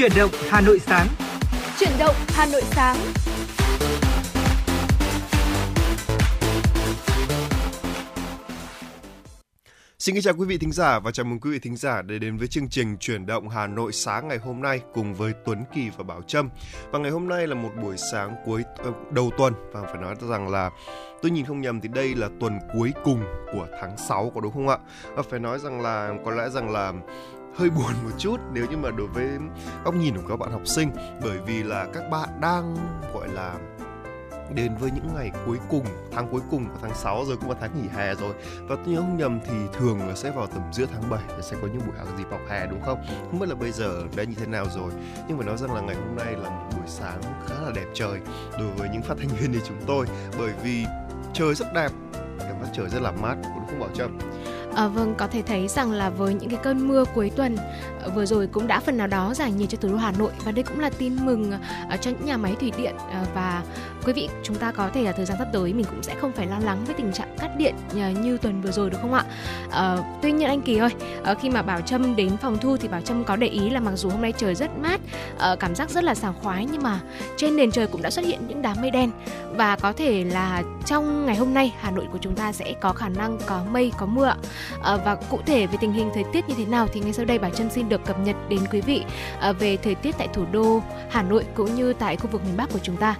Chuyển động Hà Nội sáng. Chuyển động Hà Nội sáng. Xin kính chào quý vị thính giả và chào mừng quý vị thính giả để đến với chương trình Chuyển động Hà Nội sáng ngày hôm nay cùng với Tuấn Kỳ và Bảo Trâm. Và ngày hôm nay là một buổi sáng cuối ờ, đầu tuần và phải nói rằng là tôi nhìn không nhầm thì đây là tuần cuối cùng của tháng 6 có đúng không ạ? Và phải nói rằng là có lẽ rằng là hơi buồn một chút nếu như mà đối với góc nhìn của các bạn học sinh, bởi vì là các bạn đang, gọi là, đến với những ngày cuối cùng, tháng cuối cùng của tháng 6 rồi, cũng là tháng nghỉ hè rồi. Và tôi nhớ không nhầm thì thường là sẽ vào tầm giữa tháng 7 sẽ có những buổi học dịp học hè, đúng không? Không biết là bây giờ đã như thế nào rồi, nhưng mà nói rằng là ngày hôm nay là một buổi sáng khá là đẹp trời đối với những phát thanh viên như chúng tôi, bởi vì trời rất đẹp, cảm giác trời rất là mát, cũng không bảo trâm À, vâng, có thể thấy rằng là với những cái cơn mưa cuối tuần à, vừa rồi cũng đã phần nào đó giải nhiệt cho thủ đô Hà Nội. Và đây cũng là tin mừng à, cho những nhà máy thủy điện à, và quý vị chúng ta có thể là thời gian sắp tới mình cũng sẽ không phải lo lắng với tình trạng cắt điện ờ, như tuần vừa rồi được không ạ? à, tuy nhiên anh Kỳ ơi, ờ, khi mà Bảo Trâm đến phòng thu thì Bảo Trâm có để ý là mặc dù hôm nay trời rất mát, cảm giác rất là sảng khoái nhưng mà trên nền trời cũng đã xuất hiện những đám mây đen và có thể là trong ngày hôm nay Hà Nội của chúng ta sẽ có khả năng có mây có mưa. À, và cụ thể về tình hình thời tiết như thế nào thì ngay sau đây bảo Trâm xin được cập nhật đến quý vị à, về thời tiết tại thủ đô Hà Nội cũng như tại khu vực miền Bắc của chúng ta.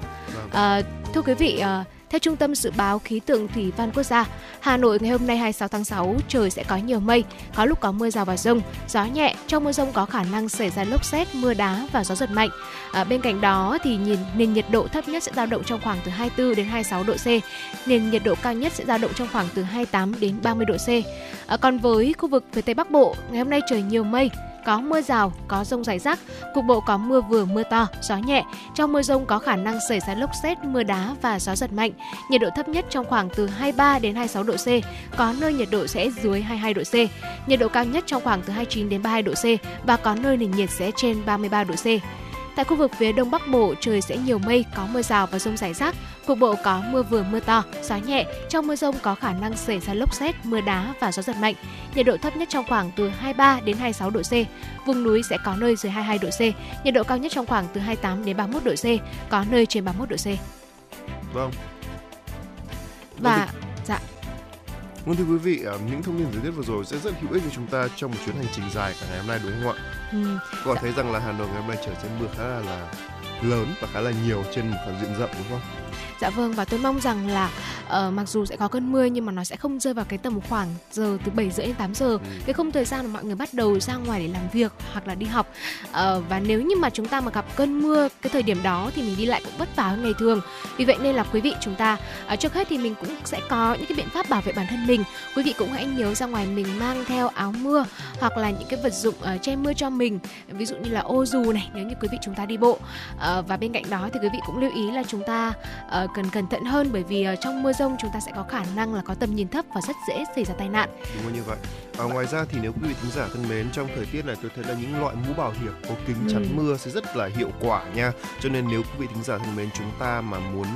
À, thưa quý vị, à, theo Trung tâm Dự báo Khí tượng Thủy văn Quốc gia, Hà Nội ngày hôm nay 26 tháng 6 trời sẽ có nhiều mây, có lúc có mưa rào và rông, gió nhẹ. Trong mưa rông có khả năng xảy ra lốc xét, mưa đá và gió giật mạnh. À, bên cạnh đó thì nhìn nền nhiệt độ thấp nhất sẽ dao động trong khoảng từ 24 đến 26 độ C, nền nhiệt độ cao nhất sẽ dao động trong khoảng từ 28 đến 30 độ C. À, còn với khu vực phía Tây Bắc Bộ, ngày hôm nay trời nhiều mây, có mưa rào, có rông rải rác, cục bộ có mưa vừa mưa to, gió nhẹ. Trong mưa rông có khả năng xảy ra lốc xét, mưa đá và gió giật mạnh. Nhiệt độ thấp nhất trong khoảng từ 23 đến 26 độ C, có nơi nhiệt độ sẽ dưới 22 độ C. Nhiệt độ cao nhất trong khoảng từ 29 đến 32 độ C và có nơi nền nhiệt sẽ trên 33 độ C. Tại khu vực phía Đông Bắc Bộ, trời sẽ nhiều mây, có mưa rào và rông rải rác. Cục bộ có mưa vừa mưa to, gió nhẹ. Trong mưa rông có khả năng xảy ra lốc xét, mưa đá và gió giật mạnh. Nhiệt độ thấp nhất trong khoảng từ 23 đến 26 độ C. Vùng núi sẽ có nơi dưới 22 độ C. Nhiệt độ cao nhất trong khoảng từ 28 đến 31 độ C, có nơi trên 31 độ C. Vâng. Và dạ Vâng thưa quý vị, ờ, những thông tin thời tiết vừa rồi sẽ rất hữu ích cho chúng ta trong một chuyến hành trình dài cả ngày hôm nay đúng không ạ? Ừ. Có dạ. thấy rằng là Hà Nội ngày hôm nay trời sẽ mưa khá là, là lớn và khá là nhiều trên một khoảng diện rộng đúng không? Dạ vâng và tôi mong rằng là uh, mặc dù sẽ có cơn mưa nhưng mà nó sẽ không rơi vào cái tầm khoảng giờ từ 7 rưỡi đến 8 giờ. Ừ. Cái không thời gian mà mọi người bắt đầu ra ngoài để làm việc hoặc là đi học. Uh, và nếu như mà chúng ta mà gặp cơn mưa cái thời điểm đó thì mình đi lại cũng vất vả hơn ngày thường. Vì vậy nên là quý vị chúng ta uh, trước hết thì mình cũng sẽ có những cái biện pháp bảo vệ bản thân mình. Quý vị cũng hãy nhớ ra ngoài mình mang theo áo mưa hoặc là những cái vật dụng uh, che mưa cho mình. Ví dụ như là ô dù này nếu như quý vị chúng ta đi bộ. Uh, và bên cạnh đó thì quý vị cũng lưu ý là chúng ta uh, cần cẩn thận hơn bởi vì uh, trong mưa rông chúng ta sẽ có khả năng là có tầm nhìn thấp và rất dễ xảy ra tai nạn. Đúng như vậy. Và ngoài ra thì nếu quý vị thính giả thân mến trong thời tiết này tôi thấy là những loại mũ bảo hiểm có kính chắn ừ. mưa sẽ rất là hiệu quả nha. Cho nên nếu quý vị thính giả thân mến chúng ta mà muốn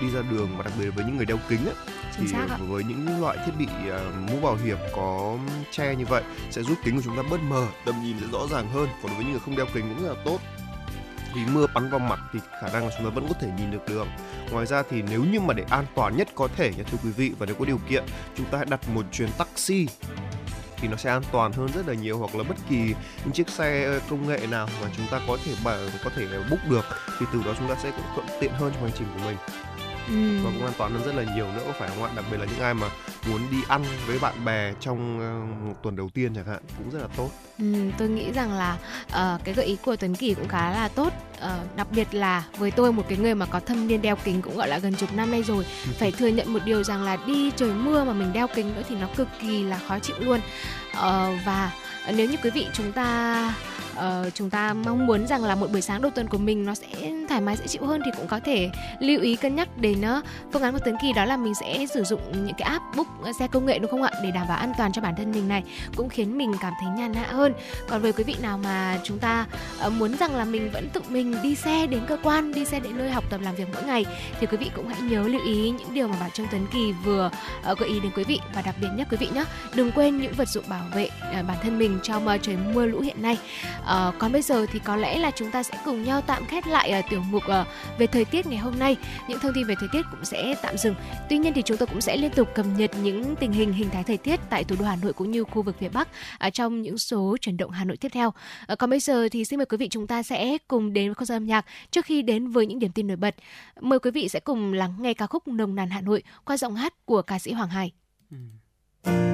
đi ra đường và đặc biệt với những người đeo kính ấy, thì với những loại thiết bị uh, mũ bảo hiểm có che như vậy sẽ giúp kính của chúng ta bớt mờ, tầm nhìn sẽ rõ ràng hơn. Còn đối với những người không đeo kính cũng rất là tốt vì mưa bắn vào mặt thì khả năng là chúng ta vẫn có thể nhìn được đường ngoài ra thì nếu như mà để an toàn nhất có thể nha thưa quý vị, và nếu có điều kiện, chúng ta hãy đặt một chuyến taxi thì nó sẽ an toàn hơn rất là nhiều hoặc là bất kỳ những chiếc xe công nghệ nào mà chúng ta có thể bảo, có thể book được thì từ đó chúng ta sẽ thuận tiện hơn trong hành trình của mình ừ. và cũng an toàn hơn rất là nhiều nữa phải không ạ? Đặc biệt là những ai mà muốn đi ăn với bạn bè trong uh, một tuần đầu tiên chẳng hạn cũng rất là tốt. Ừ, tôi nghĩ rằng là uh, cái gợi ý của Tuấn Kỳ cũng khá là tốt. Uh, đặc biệt là với tôi một cái người mà có thâm niên đeo kính cũng gọi là gần chục năm nay rồi phải thừa nhận một điều rằng là đi trời mưa mà mình đeo kính nữa thì nó cực kỳ là khó chịu luôn. Uh, và nếu như quý vị chúng ta uh, chúng ta mong muốn rằng là một buổi sáng đầu tuần của mình nó sẽ thoải mái dễ chịu hơn thì cũng có thể lưu ý cân nhắc đến uh, phương án của Tuấn Kỳ đó là mình sẽ sử dụng những cái app book ờ, xe công nghệ đúng không ạ? Để đảm bảo an toàn cho bản thân mình này cũng khiến mình cảm thấy nhàn hạ hơn. Còn với quý vị nào mà chúng ta uh, muốn rằng là mình vẫn tự mình đi xe đến cơ quan đi xe đến nơi học tập làm việc mỗi ngày thì quý vị cũng hãy nhớ lưu ý những điều mà bạn Trương Tuấn Kỳ vừa uh, gợi ý đến quý vị. Và đặc biệt nhất quý vị nhé đừng quên những vật dụng bảo vệ uh, bản thân mình trong uh, trời mưa lũ hiện nay. À, còn bây giờ thì có lẽ là chúng ta sẽ cùng nhau tạm khép lại uh, tiểu mục uh, về thời tiết ngày hôm nay. Những thông tin về thời tiết cũng sẽ tạm dừng. Tuy nhiên thì chúng tôi cũng sẽ liên tục cập nhật những tình hình hình thái thời tiết tại thủ đô Hà Nội cũng như khu vực phía Bắc ở trong những số chuyển động Hà Nội tiếp theo. À, còn bây giờ thì xin mời quý vị chúng ta sẽ cùng đến với không gian âm nhạc trước khi đến với những điểm tin nổi bật. Mời quý vị sẽ cùng lắng nghe ca khúc Nồng nàn Hà Nội qua giọng hát của ca sĩ Hoàng Hải. Ừ.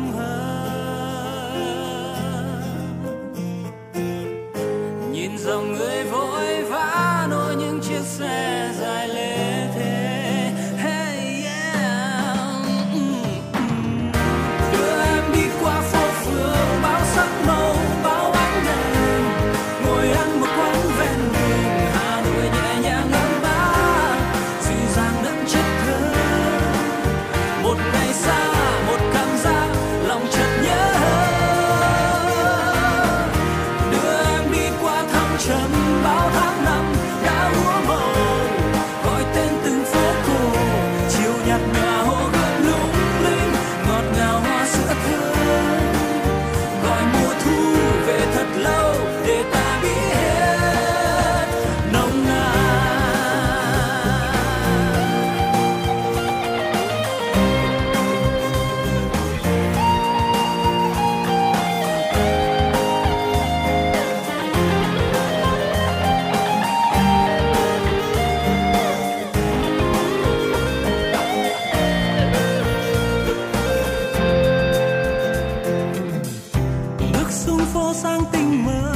Sang tình mơ.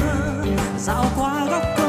Dạo qua góc công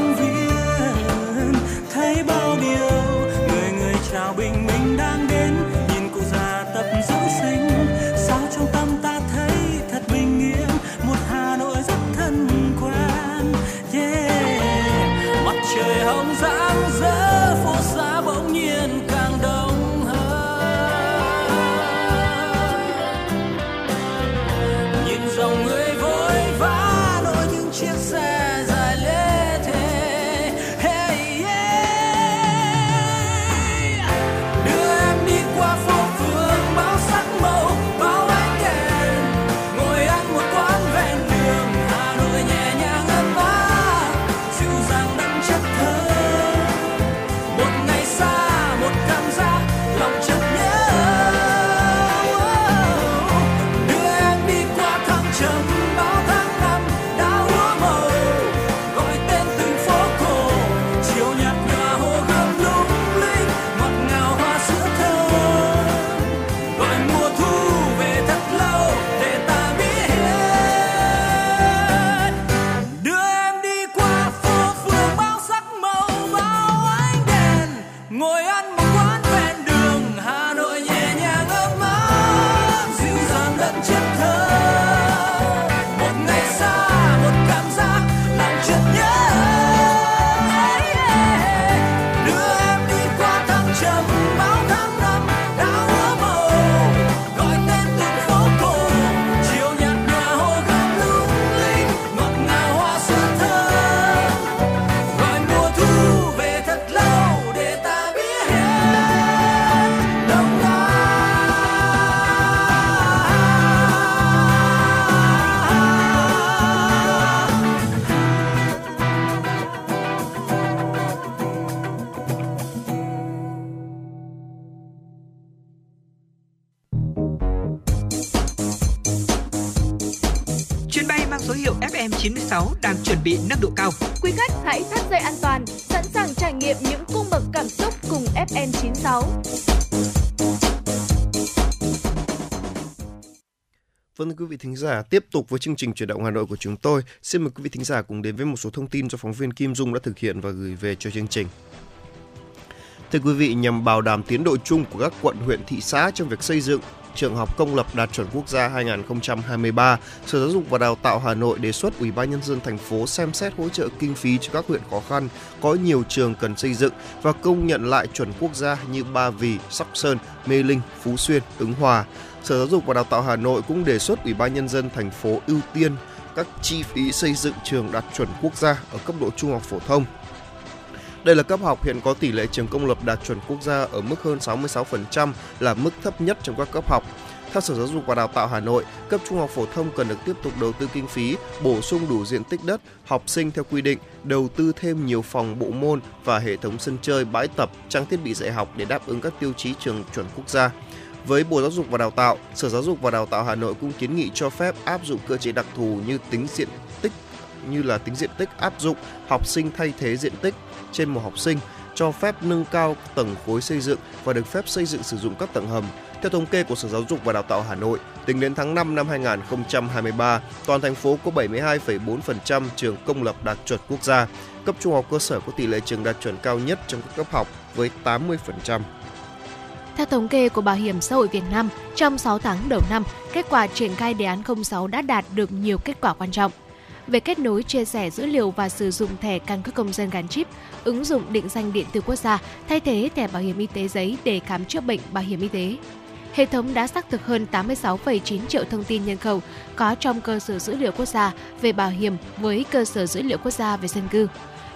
chuẩn bị nâng độ cao. Quý khách hãy thắt dây an toàn, sẵn sàng trải nghiệm những cung bậc cảm xúc cùng FN96. Vâng thưa quý vị thính giả, tiếp tục với chương trình chuyển động Hà Nội của chúng tôi. Xin mời quý vị thính giả cùng đến với một số thông tin do phóng viên Kim Dung đã thực hiện và gửi về cho chương trình. Thưa quý vị, nhằm bảo đảm tiến độ chung của các quận, huyện, thị xã trong việc xây dựng trường học công lập đạt chuẩn quốc gia 2023, Sở Giáo dục và Đào tạo Hà Nội đề xuất Ủy ban nhân dân thành phố xem xét hỗ trợ kinh phí cho các huyện khó khăn có nhiều trường cần xây dựng và công nhận lại chuẩn quốc gia như Ba Vì, Sóc Sơn, Mê Linh, Phú Xuyên, Ứng Hòa. Sở Giáo dục và Đào tạo Hà Nội cũng đề xuất Ủy ban nhân dân thành phố ưu tiên các chi phí xây dựng trường đạt chuẩn quốc gia ở cấp độ trung học phổ thông đây là cấp học hiện có tỷ lệ trường công lập đạt chuẩn quốc gia ở mức hơn 66% là mức thấp nhất trong các cấp học. Theo Sở Giáo dục và Đào tạo Hà Nội, cấp trung học phổ thông cần được tiếp tục đầu tư kinh phí, bổ sung đủ diện tích đất, học sinh theo quy định, đầu tư thêm nhiều phòng bộ môn và hệ thống sân chơi, bãi tập, trang thiết bị dạy học để đáp ứng các tiêu chí trường chuẩn quốc gia. Với Bộ Giáo dục và Đào tạo, Sở Giáo dục và Đào tạo Hà Nội cũng kiến nghị cho phép áp dụng cơ chế đặc thù như tính diện tích như là tính diện tích áp dụng học sinh thay thế diện tích trên một học sinh, cho phép nâng cao tầng khối xây dựng và được phép xây dựng sử dụng các tầng hầm. Theo thống kê của Sở Giáo dục và Đào tạo Hà Nội, tính đến tháng 5 năm 2023, toàn thành phố có 72,4% trường công lập đạt chuẩn quốc gia. Cấp trung học cơ sở có tỷ lệ trường đạt chuẩn cao nhất trong các cấp học với 80%. Theo thống kê của Bảo hiểm xã hội Việt Nam, trong 6 tháng đầu năm, kết quả triển khai đề án 06 đã đạt được nhiều kết quả quan trọng về kết nối chia sẻ dữ liệu và sử dụng thẻ căn cước công dân gắn chip, ứng dụng định danh điện tử quốc gia thay thế thẻ bảo hiểm y tế giấy để khám chữa bệnh bảo hiểm y tế. Hệ thống đã xác thực hơn 86,9 triệu thông tin nhân khẩu có trong cơ sở dữ liệu quốc gia về bảo hiểm với cơ sở dữ liệu quốc gia về dân cư.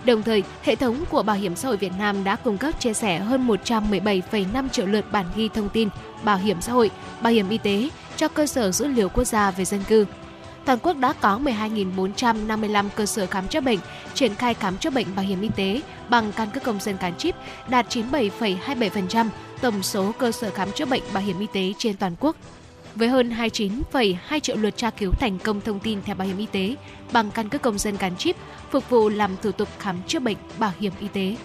Đồng thời, hệ thống của Bảo hiểm xã hội Việt Nam đã cung cấp chia sẻ hơn 117,5 triệu lượt bản ghi thông tin bảo hiểm xã hội, bảo hiểm y tế cho cơ sở dữ liệu quốc gia về dân cư toàn quốc đã có 12.455 cơ sở khám chữa bệnh triển khai khám chữa bệnh bảo hiểm y tế bằng căn cước công dân gắn chip, đạt 97,27% tổng số cơ sở khám chữa bệnh bảo hiểm y tế trên toàn quốc. Với hơn 29,2 triệu lượt tra cứu thành công thông tin thẻ bảo hiểm y tế bằng căn cước công dân gắn chip, phục vụ làm thủ tục khám chữa bệnh bảo hiểm y tế.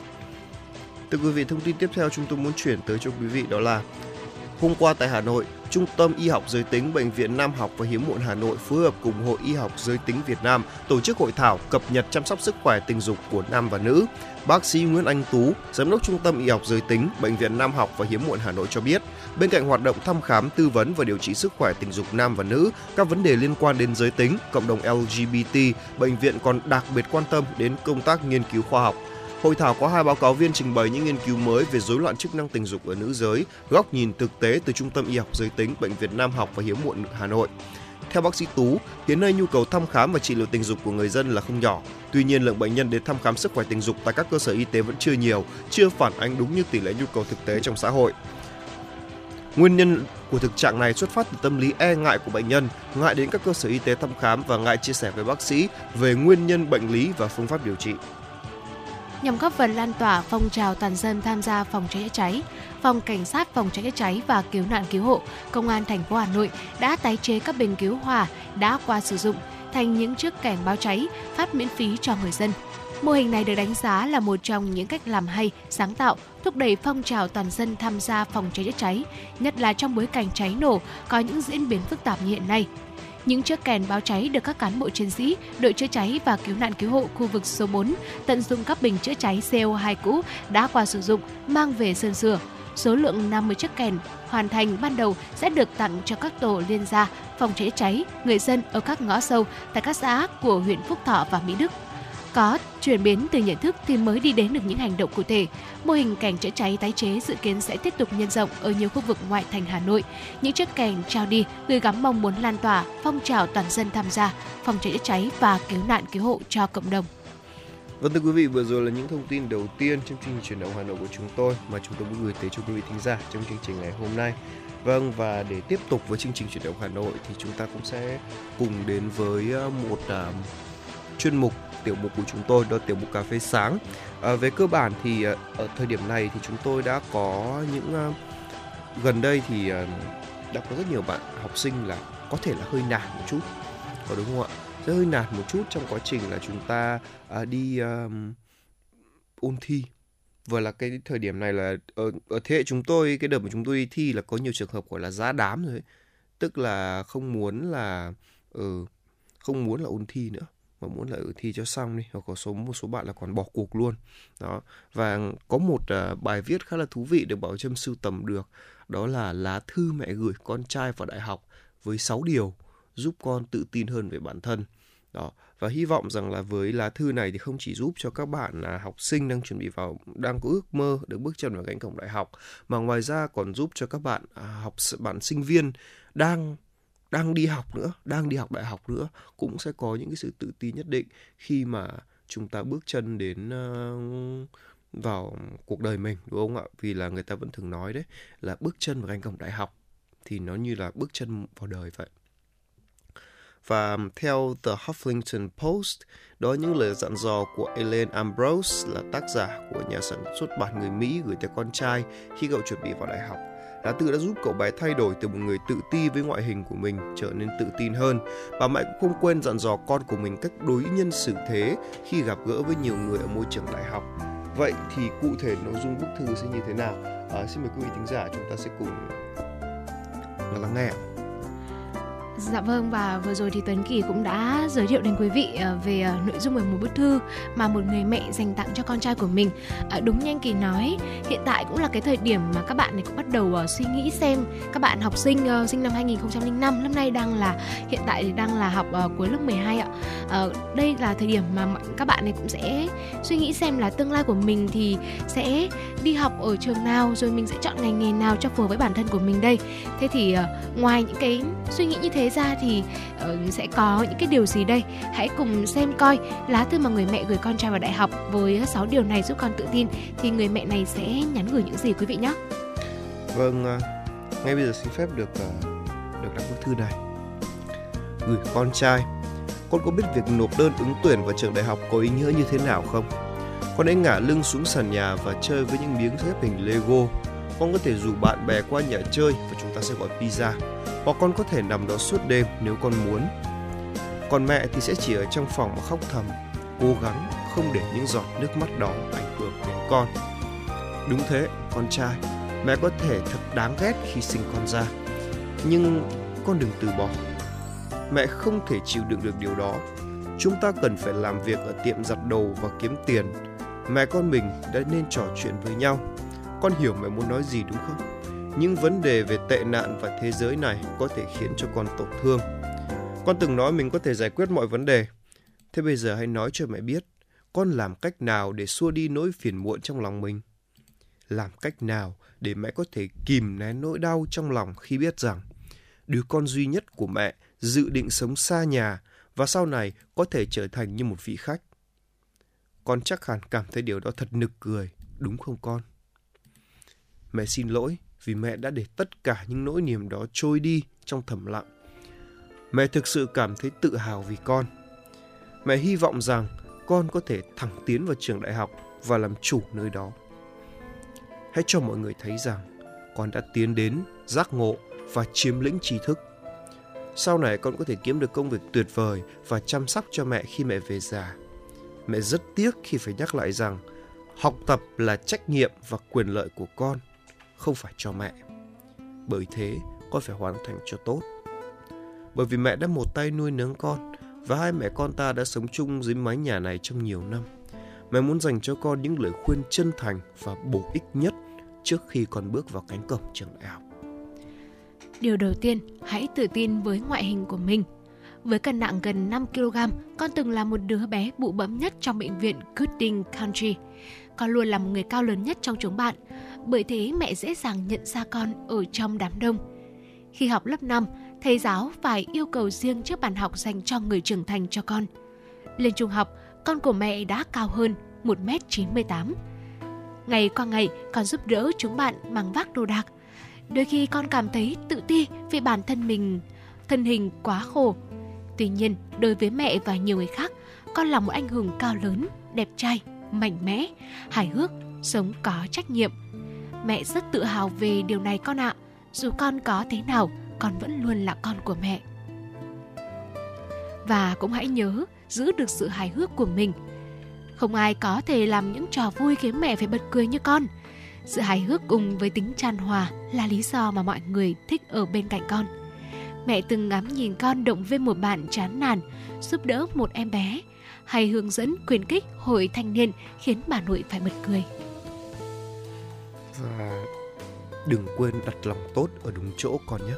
Thưa quý vị, thông tin tiếp theo chúng tôi muốn chuyển tới cho quý vị đó là Hôm qua tại Hà Nội, Trung tâm Y học giới tính Bệnh viện Nam học và Hiếm muộn Hà Nội phối hợp cùng Hội Y học giới tính Việt Nam tổ chức hội thảo cập nhật chăm sóc sức khỏe tình dục của nam và nữ. Bác sĩ Nguyễn Anh Tú, giám đốc Trung tâm Y học giới tính Bệnh viện Nam học và Hiếm muộn Hà Nội cho biết, bên cạnh hoạt động thăm khám, tư vấn và điều trị sức khỏe tình dục nam và nữ, các vấn đề liên quan đến giới tính, cộng đồng LGBT, bệnh viện còn đặc biệt quan tâm đến công tác nghiên cứu khoa học Hội thảo có hai báo cáo viên trình bày những nghiên cứu mới về rối loạn chức năng tình dục ở nữ giới, góc nhìn thực tế từ Trung tâm Y học giới tính Bệnh viện Nam học và Hiếm muộn Hà Nội. Theo bác sĩ Tú, hiện nay nhu cầu thăm khám và trị liệu tình dục của người dân là không nhỏ. Tuy nhiên, lượng bệnh nhân đến thăm khám sức khỏe tình dục tại các cơ sở y tế vẫn chưa nhiều, chưa phản ánh đúng như tỷ lệ nhu cầu thực tế trong xã hội. Nguyên nhân của thực trạng này xuất phát từ tâm lý e ngại của bệnh nhân, ngại đến các cơ sở y tế thăm khám và ngại chia sẻ với bác sĩ về nguyên nhân bệnh lý và phương pháp điều trị nhằm góp phần lan tỏa phong trào toàn dân tham gia phòng cháy chữa cháy. Phòng Cảnh sát phòng cháy chữa cháy và cứu nạn cứu hộ, Công an thành phố Hà Nội đã tái chế các bình cứu hỏa đã qua sử dụng thành những chiếc kèn báo cháy phát miễn phí cho người dân. Mô hình này được đánh giá là một trong những cách làm hay, sáng tạo, thúc đẩy phong trào toàn dân tham gia phòng cháy chữa cháy, nhất là trong bối cảnh cháy nổ có những diễn biến phức tạp như hiện nay. Những chiếc kèn báo cháy được các cán bộ chiến sĩ, đội chữa cháy và cứu nạn cứu hộ khu vực số 4 tận dụng các bình chữa cháy CO2 cũ đã qua sử dụng mang về sơn sửa. Số lượng 50 chiếc kèn hoàn thành ban đầu sẽ được tặng cho các tổ liên gia phòng cháy cháy, người dân ở các ngõ sâu tại các xã của huyện Phúc Thọ và Mỹ Đức có chuyển biến từ nhận thức thì mới đi đến được những hành động cụ thể. Mô hình cảnh chữa cháy tái chế dự kiến sẽ tiếp tục nhân rộng ở nhiều khu vực ngoại thành Hà Nội. Những chiếc kèn trao đi gửi gắm mong muốn lan tỏa phong trào toàn dân tham gia phòng cháy chữa cháy và cứu nạn cứu hộ cho cộng đồng. Vâng thưa quý vị, vừa rồi là những thông tin đầu tiên trong chương trình chuyển động Hà Nội của chúng tôi mà chúng tôi muốn gửi tới cho quý vị thính giả trong chương trình ngày hôm nay. Vâng và để tiếp tục với chương trình chuyển động Hà Nội thì chúng ta cũng sẽ cùng đến với ờ, một uh, chuyên mục tiểu mục của chúng tôi đó tiểu mục cà phê sáng. À, về cơ bản thì à, ở thời điểm này thì chúng tôi đã có những uh, gần đây thì uh, đã có rất nhiều bạn học sinh là có thể là hơi nản một chút. Có đúng không ạ? Rất hơi nản một chút trong quá trình là chúng ta uh, đi um, ôn thi. Vừa là cái thời điểm này là ở, ở thế hệ chúng tôi cái đợt mà chúng tôi đi thi là có nhiều trường hợp gọi là giá đám rồi ấy. tức tức là không muốn là ừ, không muốn là ôn thi nữa mà muốn là ừ thi cho xong đi hoặc có số một số bạn là còn bỏ cuộc luôn. Đó. Và có một uh, bài viết khá là thú vị được bảo trâm sưu tầm được đó là lá thư mẹ gửi con trai vào đại học với 6 điều giúp con tự tin hơn về bản thân. Đó. Và hy vọng rằng là với lá thư này thì không chỉ giúp cho các bạn là học sinh đang chuẩn bị vào đang có ước mơ được bước chân vào cánh cổng đại học mà ngoài ra còn giúp cho các bạn à, học bạn sinh viên đang đang đi học nữa đang đi học đại học nữa cũng sẽ có những cái sự tự tin nhất định khi mà chúng ta bước chân đến uh, vào cuộc đời mình đúng không ạ vì là người ta vẫn thường nói đấy là bước chân vào cánh cổng đại học thì nó như là bước chân vào đời vậy và theo The Huffington Post, đó những lời dặn dò của Elaine Ambrose là tác giả của nhà sản xuất bản người Mỹ gửi tới con trai khi cậu chuẩn bị vào đại học. Lá tự đã giúp cậu bé thay đổi từ một người tự ti với ngoại hình của mình trở nên tự tin hơn. Bà mẹ cũng không quên dặn dò con của mình cách đối nhân xử thế khi gặp gỡ với nhiều người ở môi trường đại học. Vậy thì cụ thể nội dung bức thư sẽ như thế nào? À, xin mời quý vị thính giả chúng ta sẽ cùng lắng nghe. Dạ vâng và vừa rồi thì Tuấn Kỳ cũng đã giới thiệu đến quý vị ờ, về ờ, nội dung về một bức thư mà một người mẹ dành tặng cho con trai của mình. À, đúng như anh Kỳ nói, hiện tại cũng là cái thời điểm mà các bạn này cũng bắt đầu uh, suy nghĩ xem các bạn học sinh uh, sinh năm 2005 năm nay đang là hiện tại thì đang là học uh, cuối lớp 12 ạ. Uh, đây là thời điểm mà các bạn này cũng sẽ suy nghĩ xem là tương lai của mình thì sẽ đi học ở trường nào rồi mình sẽ chọn ngành nghề nào cho phù hợp với bản thân của mình đây. Thế thì uh, ngoài những cái suy nghĩ như thế thế ra thì uh, sẽ có những cái điều gì đây? Hãy cùng xem coi lá thư mà người mẹ gửi con trai vào đại học với 6 điều này giúp con tự tin thì người mẹ này sẽ nhắn gửi những gì quý vị nhé vâng uh, ngay bây giờ xin phép được uh, được đọc bức thư này. Gửi con trai con có biết việc nộp đơn ứng tuyển vào trường đại học có ý nghĩa như thế nào không? Con hãy ngả lưng xuống sàn nhà và chơi với những miếng xếp hình Lego con có thể rủ bạn bè qua nhà chơi và chúng ta sẽ gọi pizza hoặc con có thể nằm đó suốt đêm nếu con muốn. Còn mẹ thì sẽ chỉ ở trong phòng mà khóc thầm, cố gắng không để những giọt nước mắt đó ảnh hưởng đến con. Đúng thế, con trai, mẹ có thể thật đáng ghét khi sinh con ra, nhưng con đừng từ bỏ. Mẹ không thể chịu đựng được điều đó. Chúng ta cần phải làm việc ở tiệm giặt đồ và kiếm tiền. Mẹ con mình đã nên trò chuyện với nhau. Con hiểu mẹ muốn nói gì đúng không? những vấn đề về tệ nạn và thế giới này có thể khiến cho con tổn thương. Con từng nói mình có thể giải quyết mọi vấn đề. Thế bây giờ hãy nói cho mẹ biết, con làm cách nào để xua đi nỗi phiền muộn trong lòng mình? Làm cách nào để mẹ có thể kìm nén nỗi đau trong lòng khi biết rằng đứa con duy nhất của mẹ dự định sống xa nhà và sau này có thể trở thành như một vị khách. Con chắc hẳn cảm thấy điều đó thật nực cười, đúng không con? Mẹ xin lỗi vì mẹ đã để tất cả những nỗi niềm đó trôi đi trong thầm lặng. Mẹ thực sự cảm thấy tự hào vì con. Mẹ hy vọng rằng con có thể thẳng tiến vào trường đại học và làm chủ nơi đó. Hãy cho mọi người thấy rằng con đã tiến đến giác ngộ và chiếm lĩnh tri thức. Sau này con có thể kiếm được công việc tuyệt vời và chăm sóc cho mẹ khi mẹ về già. Mẹ rất tiếc khi phải nhắc lại rằng học tập là trách nhiệm và quyền lợi của con – không phải cho mẹ. Bởi thế, con phải hoàn thành cho tốt. Bởi vì mẹ đã một tay nuôi nấng con và hai mẹ con ta đã sống chung dưới mái nhà này trong nhiều năm. Mẹ muốn dành cho con những lời khuyên chân thành và bổ ích nhất trước khi con bước vào cánh cổng trường đại học. Điều đầu tiên, hãy tự tin với ngoại hình của mình. Với cân nặng gần 5 kg, con từng là một đứa bé bụ bẫm nhất trong bệnh viện Gooding Country. Con luôn là một người cao lớn nhất trong chúng bạn bởi thế mẹ dễ dàng nhận ra con ở trong đám đông. Khi học lớp 5, thầy giáo phải yêu cầu riêng chiếc bàn học dành cho người trưởng thành cho con. Lên trung học, con của mẹ đã cao hơn 1m98. Ngày qua ngày, con giúp đỡ chúng bạn mang vác đồ đạc. Đôi khi con cảm thấy tự ti vì bản thân mình thân hình quá khổ. Tuy nhiên, đối với mẹ và nhiều người khác, con là một anh hùng cao lớn, đẹp trai, mạnh mẽ, hài hước, sống có trách nhiệm – Mẹ rất tự hào về điều này con ạ. Dù con có thế nào, con vẫn luôn là con của mẹ. Và cũng hãy nhớ giữ được sự hài hước của mình. Không ai có thể làm những trò vui khiến mẹ phải bật cười như con. Sự hài hước cùng với tính tràn hòa là lý do mà mọi người thích ở bên cạnh con. Mẹ từng ngắm nhìn con động viên một bạn chán nản, giúp đỡ một em bé, hay hướng dẫn khuyến khích hội thanh niên khiến bà nội phải bật cười. Và đừng quên đặt lòng tốt ở đúng chỗ con nhé.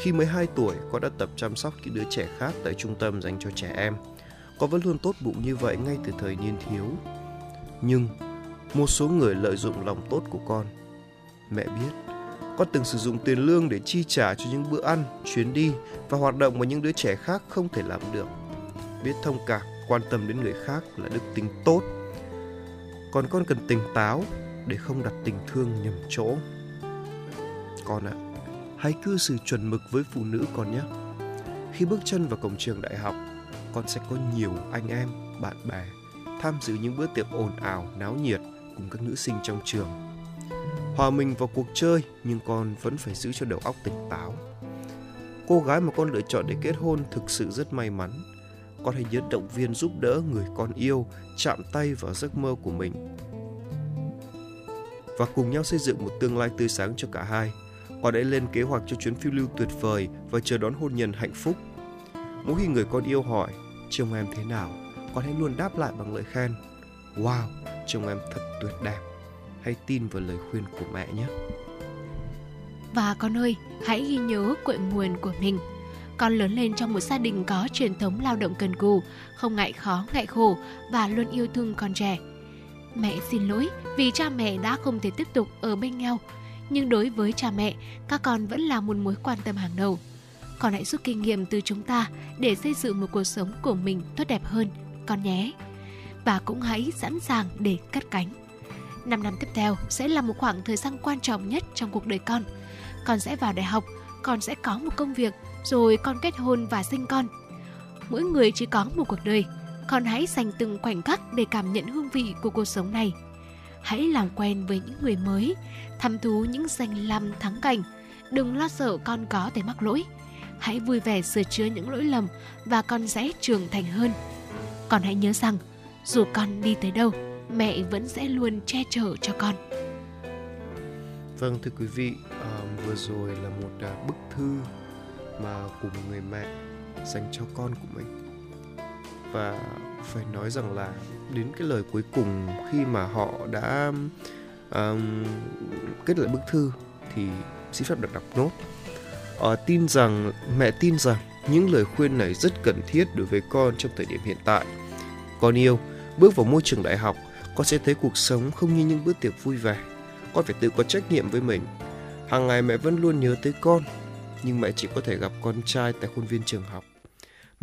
Khi mới 2 tuổi, con đã tập chăm sóc những đứa trẻ khác tại trung tâm dành cho trẻ em. Con vẫn luôn tốt bụng như vậy ngay từ thời niên thiếu. Nhưng một số người lợi dụng lòng tốt của con. Mẹ biết, con từng sử dụng tiền lương để chi trả cho những bữa ăn, chuyến đi và hoạt động mà những đứa trẻ khác không thể làm được. Biết thông cảm, quan tâm đến người khác là đức tính tốt. Còn con cần tỉnh táo để không đặt tình thương nhầm chỗ. Con ạ, à, hãy cư xử chuẩn mực với phụ nữ con nhé. Khi bước chân vào cổng trường đại học, con sẽ có nhiều anh em, bạn bè tham dự những bữa tiệc ồn ào, náo nhiệt cùng các nữ sinh trong trường. Hòa mình vào cuộc chơi nhưng con vẫn phải giữ cho đầu óc tỉnh táo. Cô gái mà con lựa chọn để kết hôn thực sự rất may mắn. Con hãy nhớ động viên giúp đỡ người con yêu chạm tay vào giấc mơ của mình và cùng nhau xây dựng một tương lai tươi sáng cho cả hai. Họ đã lên kế hoạch cho chuyến phiêu lưu tuyệt vời và chờ đón hôn nhân hạnh phúc. Mỗi khi người con yêu hỏi, chồng em thế nào, con hãy luôn đáp lại bằng lời khen. Wow, chồng em thật tuyệt đẹp. Hãy tin vào lời khuyên của mẹ nhé. Và con ơi, hãy ghi nhớ cội nguồn của mình. Con lớn lên trong một gia đình có truyền thống lao động cần cù, không ngại khó ngại khổ và luôn yêu thương con trẻ. Mẹ xin lỗi vì cha mẹ đã không thể tiếp tục ở bên nhau, nhưng đối với cha mẹ, các con vẫn là một mối quan tâm hàng đầu. Con hãy rút kinh nghiệm từ chúng ta để xây dựng một cuộc sống của mình tốt đẹp hơn, con nhé. Và cũng hãy sẵn sàng để cất cánh. Năm năm tiếp theo sẽ là một khoảng thời gian quan trọng nhất trong cuộc đời con. Con sẽ vào đại học, con sẽ có một công việc, rồi con kết hôn và sinh con. Mỗi người chỉ có một cuộc đời, con hãy dành từng khoảnh khắc để cảm nhận hương vị của cuộc sống này. Hãy làm quen với những người mới, thăm thú những danh lam thắng cảnh. Đừng lo sợ con có thể mắc lỗi. Hãy vui vẻ sửa chữa những lỗi lầm và con sẽ trưởng thành hơn. Con hãy nhớ rằng, dù con đi tới đâu, mẹ vẫn sẽ luôn che chở cho con. Vâng thưa quý vị, uh, vừa rồi là một uh, bức thư mà cùng người mẹ dành cho con của mình và phải nói rằng là đến cái lời cuối cùng khi mà họ đã um, kết lại bức thư thì xin phép được đọc nốt. Uh, tin rằng mẹ tin rằng những lời khuyên này rất cần thiết đối với con trong thời điểm hiện tại. Con yêu bước vào môi trường đại học con sẽ thấy cuộc sống không như những bữa tiệc vui vẻ. Con phải tự có trách nhiệm với mình. Hàng ngày mẹ vẫn luôn nhớ tới con nhưng mẹ chỉ có thể gặp con trai tại khuôn viên trường học.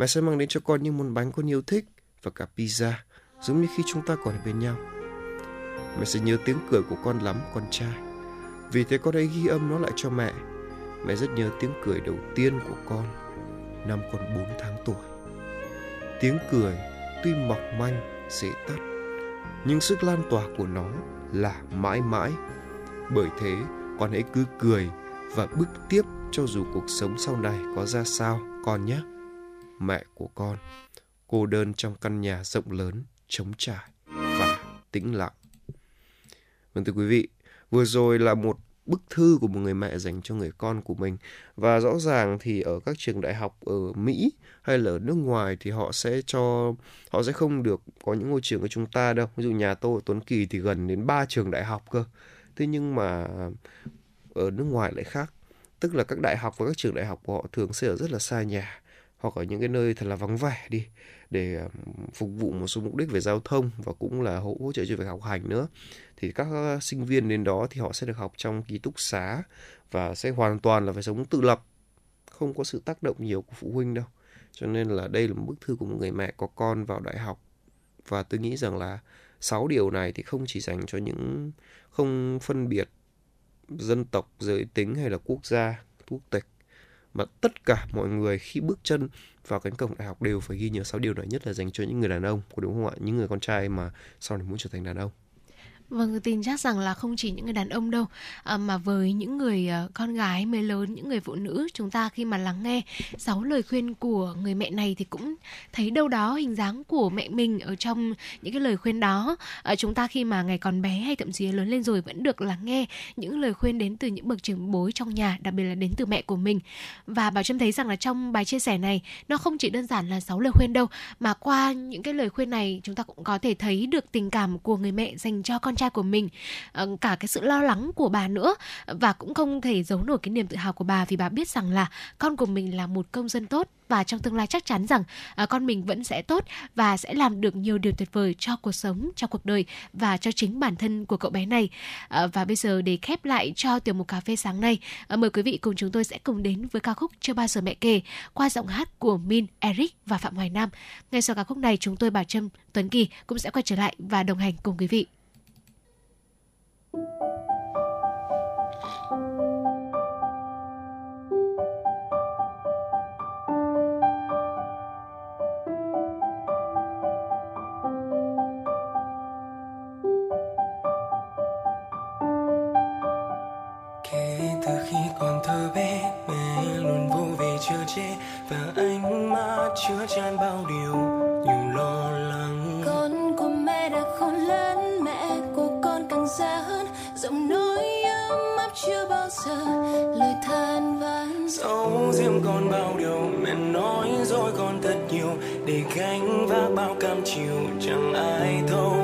Mẹ sẽ mang đến cho con những món bánh con yêu thích và cả pizza, giống như khi chúng ta còn ở bên nhau. Mẹ sẽ nhớ tiếng cười của con lắm, con trai. Vì thế con hãy ghi âm nó lại cho mẹ. Mẹ rất nhớ tiếng cười đầu tiên của con, năm con 4 tháng tuổi. Tiếng cười tuy mỏng manh, dễ tắt, nhưng sức lan tỏa của nó là mãi mãi. Bởi thế, con hãy cứ cười và bước tiếp cho dù cuộc sống sau này có ra sao con nhé mẹ của con, cô đơn trong căn nhà rộng lớn, trống trải và tĩnh lặng. Vâng thưa quý vị, vừa rồi là một bức thư của một người mẹ dành cho người con của mình. Và rõ ràng thì ở các trường đại học ở Mỹ hay là ở nước ngoài thì họ sẽ cho họ sẽ không được có những ngôi trường của chúng ta đâu. Ví dụ nhà tôi ở Tuấn Kỳ thì gần đến ba trường đại học cơ. Thế nhưng mà ở nước ngoài lại khác. Tức là các đại học và các trường đại học của họ thường sẽ ở rất là xa nhà hoặc ở những cái nơi thật là vắng vẻ đi để ờ, phục vụ một số mục đích về giao thông và cũng là hỗ, hỗ trợ cho việc học hành nữa. Thì các ờ, sinh viên đến đó thì họ sẽ được học trong ký túc xá và sẽ hoàn toàn là phải sống tự lập không có sự tác động nhiều của phụ huynh đâu. Cho nên là đây là một bức thư của một người mẹ có con vào đại học và tôi nghĩ rằng là sáu điều này thì không chỉ dành cho những không phân biệt dân tộc giới tính hay là quốc gia quốc tịch mà tất cả mọi người khi bước chân vào cánh cổng đại học đều phải ghi nhớ sáu điều này, nhất là dành cho những người đàn ông, có đúng không ạ? Những người con trai mà sau này muốn trở thành đàn ông. Vâng, tin chắc rằng là không chỉ những người đàn ông đâu à, mà với những người uh, con gái mới lớn, những người phụ nữ chúng ta khi mà lắng nghe sáu lời khuyên của người mẹ này thì cũng thấy đâu đó hình dáng của mẹ mình ở trong những cái lời khuyên đó. À, chúng ta khi mà ngày còn bé hay thậm chí lớn lên rồi vẫn được lắng nghe những lời khuyên đến từ những bậc trưởng bối trong nhà, đặc biệt là đến từ mẹ của mình. Và Bảo Trâm thấy rằng là trong bài chia sẻ này nó không chỉ đơn giản là sáu lời khuyên đâu mà qua những cái lời khuyên này chúng ta cũng có thể thấy được tình cảm của người mẹ dành cho con trai của mình ờ, cả cái sự lo lắng của bà nữa và cũng không thể giấu nổi cái niềm tự hào của bà vì bà biết rằng là con của mình là một công dân tốt và trong tương lai chắc chắn rằng à, con mình vẫn sẽ tốt và sẽ làm được nhiều điều tuyệt vời cho cuộc sống, cho cuộc đời và cho chính bản thân của cậu bé này. À, và bây giờ để khép lại cho tiểu mục cà phê sáng nay, à, mời quý vị cùng chúng tôi sẽ cùng đến với ca khúc Chưa bao giờ mẹ kể qua giọng hát của Min, Eric và Phạm Hoài Nam. Ngay sau ca khúc này chúng tôi Bảo Trâm, Tuấn Kỳ cũng sẽ quay trở lại và đồng hành cùng quý vị. thank you riêng con bao điều mẹ nói rồi con thật nhiều. Để gánh vác bao cam chịu, chẳng ai thấu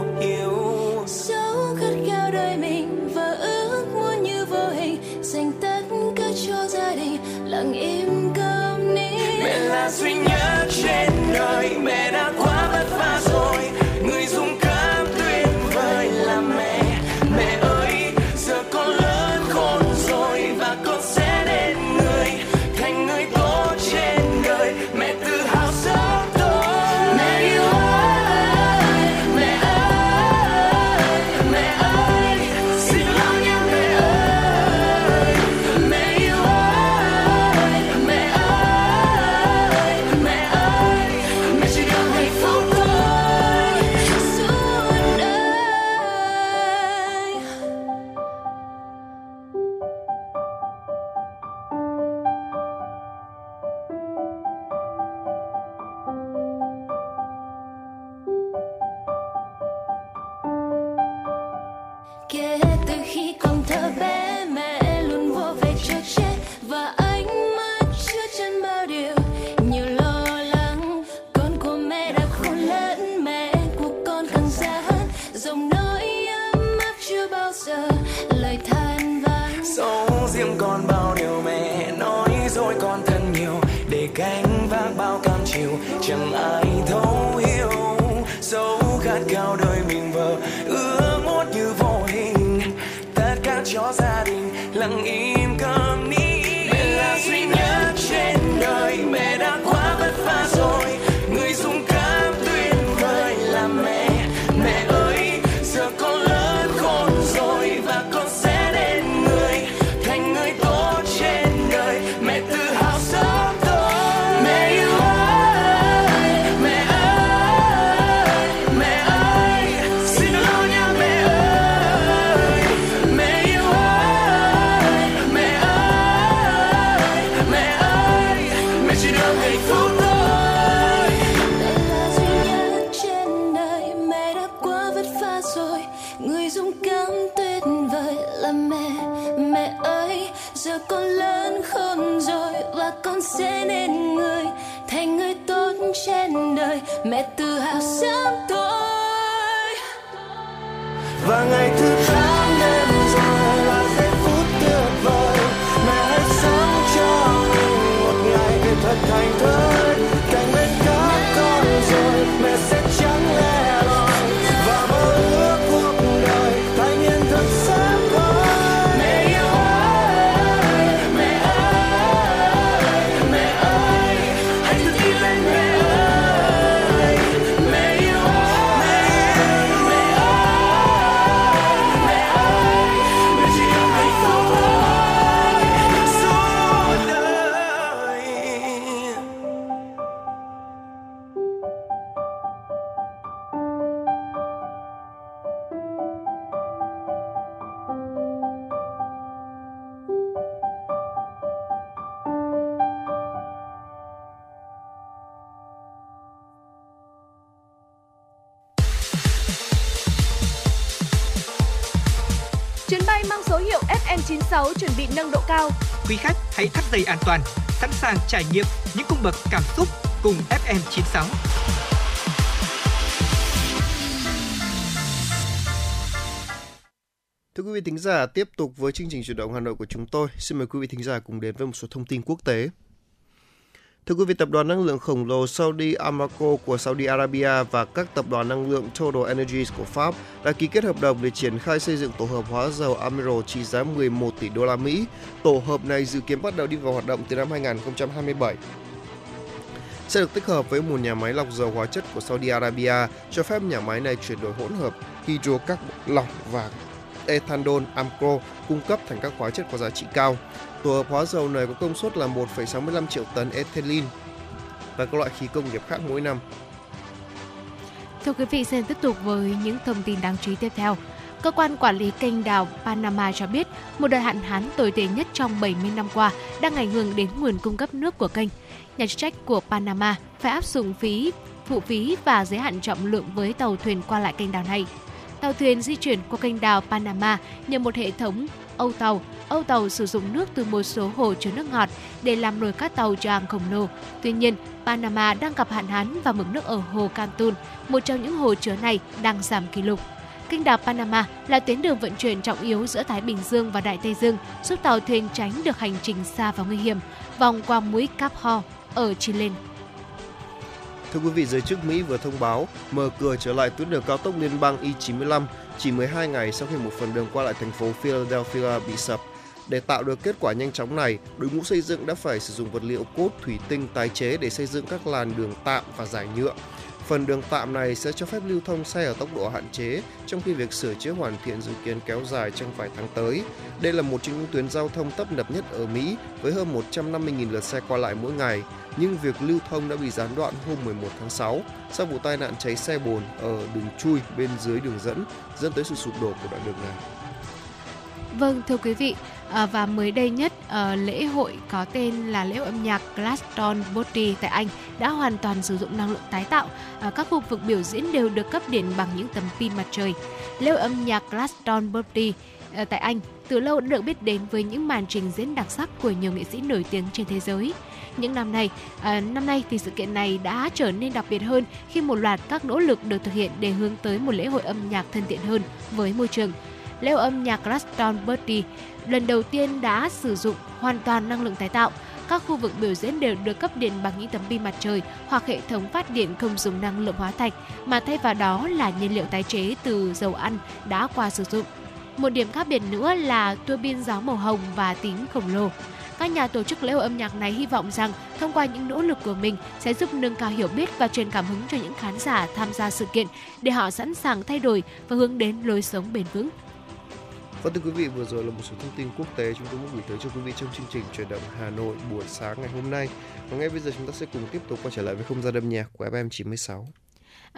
toàn, sẵn sàng trải nghiệm những cung bậc cảm xúc cùng FM96. Thưa quý vị thính giả, tiếp tục với chương trình chuyển động Hà Nội của chúng tôi. Xin mời quý vị thính giả cùng đến với một số thông tin quốc tế. Thưa quý vị, tập đoàn năng lượng khổng lồ Saudi Aramco của Saudi Arabia và các tập đoàn năng lượng Total Energies của Pháp đã ký kết hợp đồng để triển khai xây dựng tổ hợp hóa dầu Amiral trị giá 11 tỷ đô la Mỹ. Tổ hợp này dự kiến bắt đầu đi vào hoạt động từ năm 2027 sẽ được tích hợp với một nhà máy lọc dầu hóa chất của Saudi Arabia, cho phép nhà máy này chuyển đổi hỗn hợp hydrocarbon lỏng và ethanol Amco cung cấp thành các hóa chất có giá trị cao. Tổ hợp hóa dầu này có công suất là 1,65 triệu tấn ethylene và các loại khí công nghiệp khác mỗi năm. Thưa quý vị, xin tiếp tục với những thông tin đáng chú ý tiếp theo. Cơ quan quản lý kênh đào Panama cho biết một đợt hạn hán tồi tệ nhất trong 70 năm qua đang ảnh hưởng đến nguồn cung cấp nước của kênh. Nhà chức trách của Panama phải áp dụng phí, phụ phí và giới hạn trọng lượng với tàu thuyền qua lại kênh đào này. Tàu thuyền di chuyển qua kênh đào Panama nhờ một hệ thống âu tàu. Âu tàu sử dụng nước từ một số hồ chứa nước ngọt để làm nổi các tàu cho hàng khổng lồ. Tuy nhiên, Panama đang gặp hạn hán và mực nước ở hồ Cantun, một trong những hồ chứa này đang giảm kỷ lục. Kênh đào Panama là tuyến đường vận chuyển trọng yếu giữa Thái Bình Dương và Đại Tây Dương, giúp tàu thuyền tránh được hành trình xa và nguy hiểm, vòng qua mũi Cap Ho ở Chile. Thưa quý vị, giới chức Mỹ vừa thông báo mở cửa trở lại tuyến đường cao tốc liên bang I-95 chỉ 12 ngày sau khi một phần đường qua lại thành phố Philadelphia bị sập. Để tạo được kết quả nhanh chóng này, đội ngũ xây dựng đã phải sử dụng vật liệu cốt thủy tinh tái chế để xây dựng các làn đường tạm và giải nhựa. Phần đường tạm này sẽ cho phép lưu thông xe ở tốc độ hạn chế, trong khi việc sửa chữa hoàn thiện dự kiến kéo dài trong vài tháng tới. Đây là một trong những tuyến giao thông tấp nập nhất ở Mỹ, với hơn 150.000 lượt xe qua lại mỗi ngày. Nhưng việc lưu thông đã bị gián đoạn hôm 11 tháng 6 sau vụ tai nạn cháy xe bồn ở đường chui bên dưới đường dẫn, dẫn tới sự sụp đổ của đoạn đường này. Vâng, thưa quý vị, à, và mới đây nhất à, lễ hội có tên là lễ hội âm nhạc Glastonbury tại Anh đã hoàn toàn sử dụng năng lượng tái tạo. À, các khu vực biểu diễn đều được cấp điện bằng những tấm pin mặt trời. Lễ hội âm nhạc Glastonbury à, tại Anh từ lâu đã được biết đến với những màn trình diễn đặc sắc của nhiều nghệ sĩ nổi tiếng trên thế giới. Những năm nay, à, năm nay thì sự kiện này đã trở nên đặc biệt hơn khi một loạt các nỗ lực được thực hiện để hướng tới một lễ hội âm nhạc thân thiện hơn với môi trường lễ hội âm nhạc Glastonbury lần đầu tiên đã sử dụng hoàn toàn năng lượng tái tạo. Các khu vực biểu diễn đều được cấp điện bằng những tấm pin mặt trời hoặc hệ thống phát điện không dùng năng lượng hóa thạch, mà thay vào đó là nhiên liệu tái chế từ dầu ăn đã qua sử dụng. Một điểm khác biệt nữa là tua bin gió màu hồng và tím khổng lồ. Các nhà tổ chức lễ hội âm nhạc này hy vọng rằng thông qua những nỗ lực của mình sẽ giúp nâng cao hiểu biết và truyền cảm hứng cho những khán giả tham gia sự kiện để họ sẵn sàng thay đổi và hướng đến lối sống bền vững. Vâng thưa quý vị, vừa rồi là một số thông tin quốc tế chúng tôi muốn gửi tới cho quý vị trong chương trình truyền động Hà Nội buổi sáng ngày hôm nay. Và ngay bây giờ chúng ta sẽ cùng tiếp tục quay trở lại với không gian âm nhạc của FM 96.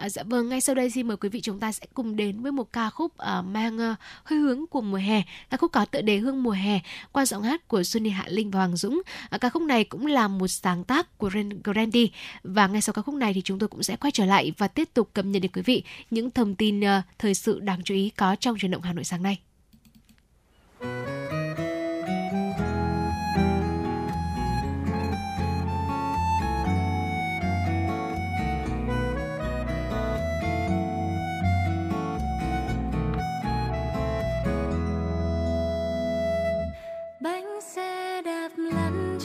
À, dạ vâng, ngay sau đây xin mời quý vị chúng ta sẽ cùng đến với một ca khúc uh, mang uh, hơi hướng của mùa hè. Ca khúc có tựa đề Hương mùa hè qua giọng hát của Sunny Hạ Linh và Hoàng Dũng. À, ca khúc này cũng là một sáng tác của Grandy và ngay sau ca khúc này thì chúng tôi cũng sẽ quay trở lại và tiếp tục cập nhật đến quý vị những thông tin uh, thời sự đáng chú ý có trong truyền động Hà Nội sáng nay.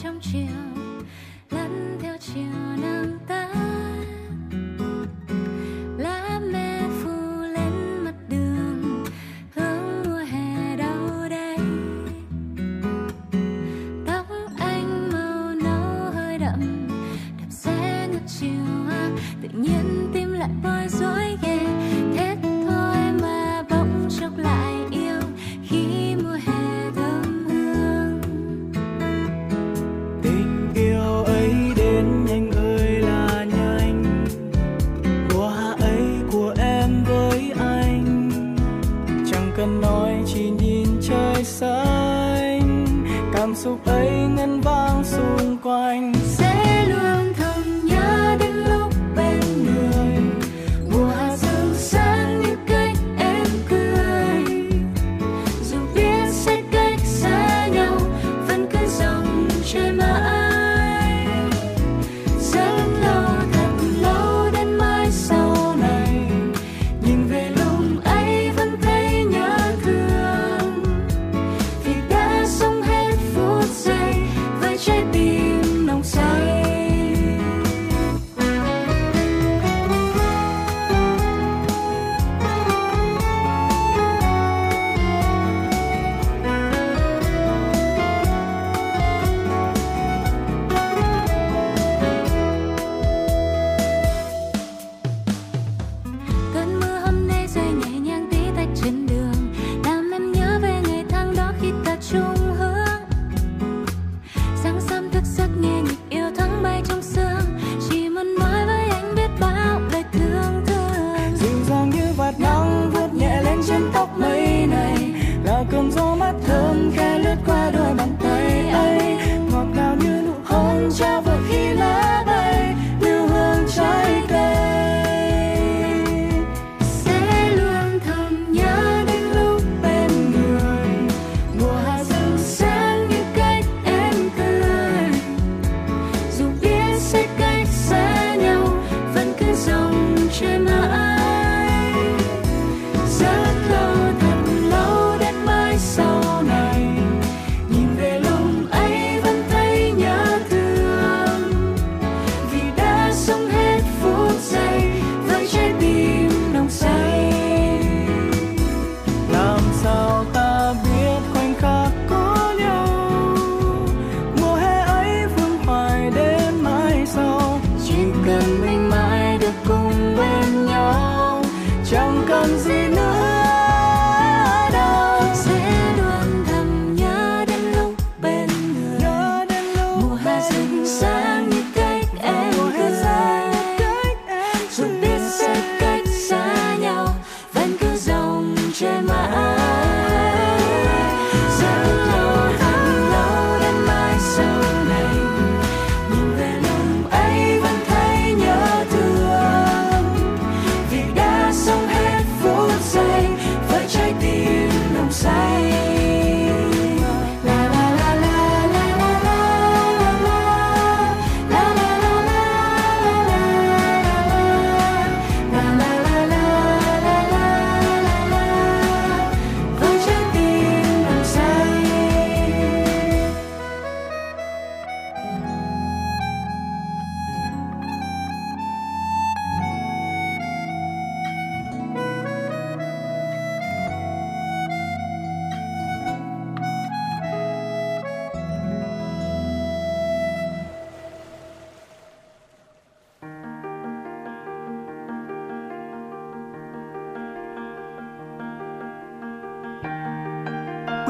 Lăn trong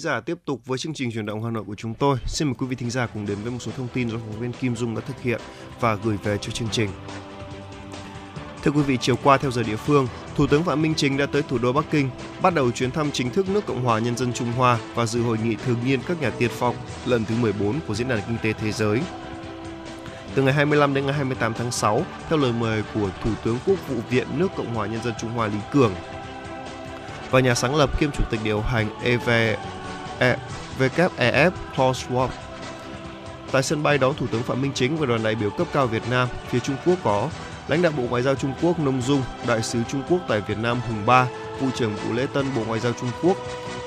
thính giả, tiếp tục với chương trình truyền động Hà Nội của chúng tôi. Xin mời quý vị thính giả cùng đến với một số thông tin do phóng viên Kim Dung đã thực hiện và gửi về cho chương trình. Thưa quý vị, chiều qua theo giờ địa phương, Thủ tướng Phạm Minh Chính đã tới thủ đô Bắc Kinh, bắt đầu chuyến thăm chính thức nước Cộng hòa Nhân dân Trung Hoa và dự hội nghị thường niên các nhà tiên phong lần thứ 14 của Diễn đàn Kinh tế Thế giới. Từ ngày 25 đến ngày 28 tháng 6, theo lời mời của Thủ tướng Quốc vụ viện nước Cộng hòa Nhân dân Trung Hoa Lý Cường, và nhà sáng lập kiêm chủ tịch điều hành EV, e, WEF Paul Schwab. Tại sân bay đón Thủ tướng Phạm Minh Chính và đoàn đại biểu cấp cao Việt Nam, phía Trung Quốc có lãnh đạo Bộ Ngoại giao Trung Quốc Nông Dung, đại sứ Trung Quốc tại Việt Nam Hùng Ba, vụ trưởng vụ lễ tân Bộ Ngoại giao Trung Quốc.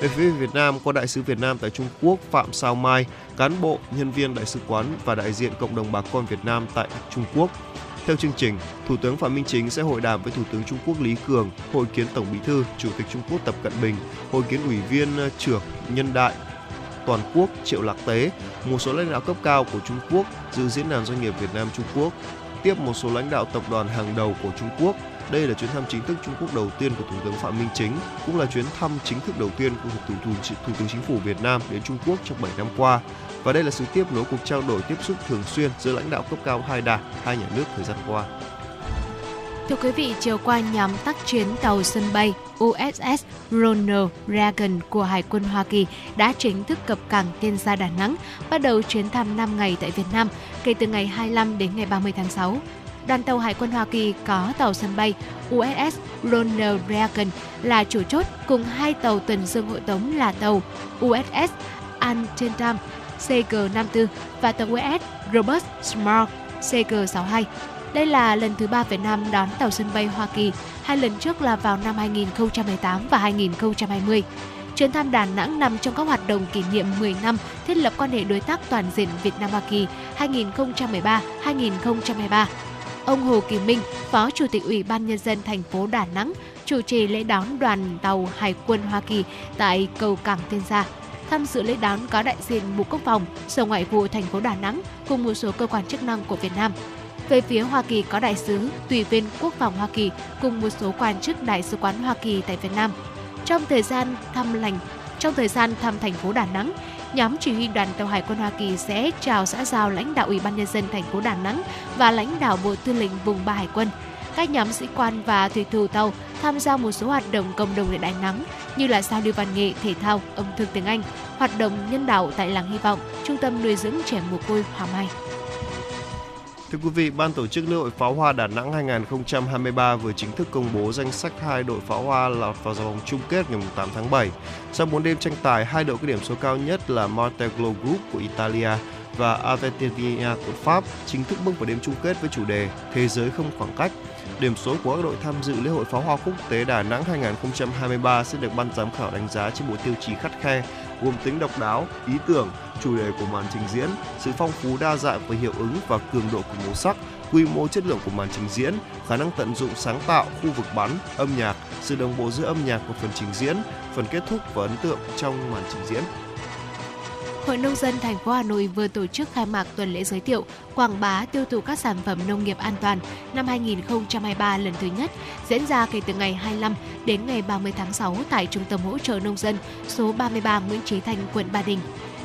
Về phía Việt Nam có đại sứ Việt Nam tại Trung Quốc Phạm Sao Mai, cán bộ, nhân viên đại sứ quán và đại diện cộng đồng bà con Việt Nam tại Trung Quốc. Theo chương trình, Thủ tướng Phạm Minh Chính sẽ hội đàm với Thủ tướng Trung Quốc Lý Cường, hội kiến Tổng Bí thư, Chủ tịch Trung Quốc Tập Cận Bình, hội kiến Ủy viên ờ, trưởng Nhân đại toàn quốc Triệu Lạc Tế, một số lãnh đạo cấp cao của Trung Quốc dự diễn đàn doanh nghiệp Việt Nam Trung Quốc, tiếp một số lãnh đạo tập đoàn hàng đầu của Trung Quốc. Đây là chuyến thăm chính thức Trung Quốc đầu tiên của Thủ tướng Phạm Minh Chính, cũng là chuyến thăm chính thức đầu tiên của Thủ tướng, Thủ tướng Chính phủ Việt Nam đến Trung Quốc trong 7 năm qua. Và đây là sự tiếp nối cuộc trao đổi tiếp xúc thường xuyên giữa lãnh đạo cấp cao hai đảng, hai nhà nước thời gian qua. Thưa quý vị, chiều qua nhóm tác chiến tàu sân bay USS Ronald Reagan của Hải quân Hoa Kỳ đã chính thức cập cảng Tiên Sa Đà Nẵng, bắt đầu chuyến thăm 5 ngày tại Việt Nam kể từ ngày 25 đến ngày 30 tháng 6. Đoàn tàu Hải quân Hoa Kỳ có tàu sân bay USS Ronald Reagan là chủ chốt cùng hai tàu tuần dương hộ tống là tàu USS Antietam CG-54 và tàu USS Robert Small CG-62. Đây là lần thứ ba Việt Nam đón tàu sân bay Hoa Kỳ, hai lần trước là vào năm 2018 và 2020. Chuyến thăm Đà Nẵng nằm trong các hoạt động kỷ niệm 10 năm thiết lập quan hệ đối tác toàn diện Việt Nam Hoa Kỳ 2013-2023. Ông Hồ Kỳ Minh, Phó Chủ tịch Ủy ban Nhân dân thành phố Đà Nẵng, chủ trì lễ đón đoàn tàu Hải quân Hoa Kỳ tại cầu cảng Tiên Sa. Tham dự lễ đón có đại diện Bộ Quốc phòng, Sở Ngoại vụ thành phố Đà Nẵng cùng một số cơ quan chức năng của Việt Nam. Về phía Hoa Kỳ có đại sứ, tùy viên quốc phòng Hoa Kỳ cùng một số quan chức đại sứ quán Hoa Kỳ tại Việt Nam. Trong thời gian thăm lành, trong thời gian thăm thành phố Đà Nẵng, nhóm chỉ huy đoàn tàu hải quân Hoa Kỳ sẽ chào xã giao lãnh đạo Ủy ban nhân dân thành phố Đà Nẵng và lãnh đạo Bộ Tư lệnh Vùng 3 Hải quân. Các nhóm sĩ quan và thủy thủ tàu tham gia một số hoạt động cộng đồng tại Đà Nẵng như là giao lưu văn nghệ, thể thao, ẩm thực tiếng Anh, hoạt động nhân đạo tại làng Hy vọng, trung tâm nuôi dưỡng trẻ mồ côi Hòa Mai. Thưa quý vị, Ban tổ chức lễ hội pháo hoa Đà Nẵng 2023 vừa chính thức công bố danh sách hai đội pháo hoa lọt vào vòng chung kết ngày 8 tháng 7. Sau 4 đêm tranh tài, hai đội có điểm số cao nhất là Monteglo Group của Italia và Aventina của Pháp chính thức bước vào đêm chung kết với chủ đề Thế giới không khoảng cách. Điểm số của các đội tham dự lễ hội pháo hoa quốc tế Đà Nẵng 2023 sẽ được ban giám khảo đánh giá trên bộ tiêu chí khắt khe gồm tính độc đáo, ý tưởng, chủ đề của màn trình diễn, sự phong phú đa dạng về hiệu ứng và cường độ của màu sắc, quy mô chất lượng của màn trình diễn, khả năng tận dụng sáng tạo, khu vực bắn, âm nhạc, sự đồng bộ giữa âm nhạc và phần trình diễn, phần kết thúc và ấn tượng trong màn trình diễn. Hội nông dân thành phố Hà Nội vừa tổ chức khai mạc tuần lễ giới thiệu, quảng bá tiêu thụ các sản phẩm nông nghiệp an toàn năm 2023 lần thứ nhất, diễn ra kể từ ngày 25 đến ngày 30 tháng 6 tại Trung tâm hỗ trợ nông dân số 33 Nguyễn Chí Thành, quận Ba Đình.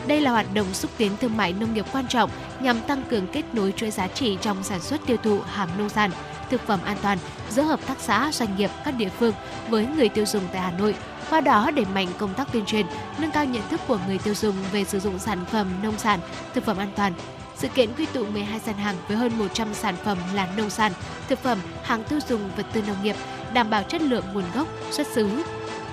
Đây là hoạt động xúc tiến thương mại nông nghiệp quan trọng nhằm tăng cường kết nối chuỗi giá trị trong sản xuất tiêu thụ hàng nông sản, thực phẩm an toàn giữa hợp tác xã, doanh nghiệp các địa phương với người tiêu dùng tại Hà Nội qua đó đẩy mạnh công tác tuyên truyền, nâng cao nhận thức của người tiêu dùng về sử dụng sản phẩm nông sản, thực phẩm an toàn. Sự kiện quy tụ 12 gian hàng với hơn 100 sản phẩm là nông sản, thực phẩm, hàng tiêu dùng, vật tư nông nghiệp, đảm bảo chất lượng nguồn gốc, xuất xứ.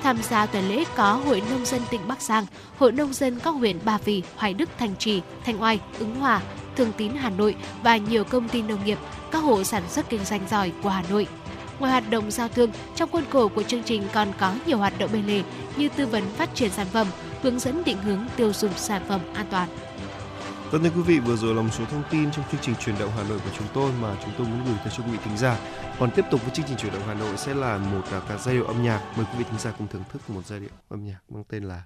Tham gia tuần lễ có Hội Nông dân tỉnh Bắc Giang, Hội Nông dân các huyện Ba Vì, Hoài Đức, Thành Trì, Thanh Oai, Ứng Hòa, Thường Tín Hà Nội và nhiều công ty nông nghiệp, các hộ sản xuất kinh doanh giỏi của Hà Nội. Ngoài hoạt động giao thương, trong khuôn khổ của chương trình còn có nhiều hoạt động bên lề như tư vấn phát triển sản phẩm, hướng dẫn định hướng tiêu dùng sản phẩm an toàn. Vâng thưa quý vị, vừa rồi là một số thông tin trong chương trình truyền động Hà Nội của chúng tôi mà chúng tôi muốn gửi tới cho quý vị thính giả. Còn tiếp tục với chương trình truyền động Hà Nội sẽ là một à, cả giai điệu âm nhạc. Mời quý vị thính giả cùng thưởng thức một giai điệu âm nhạc mang tên là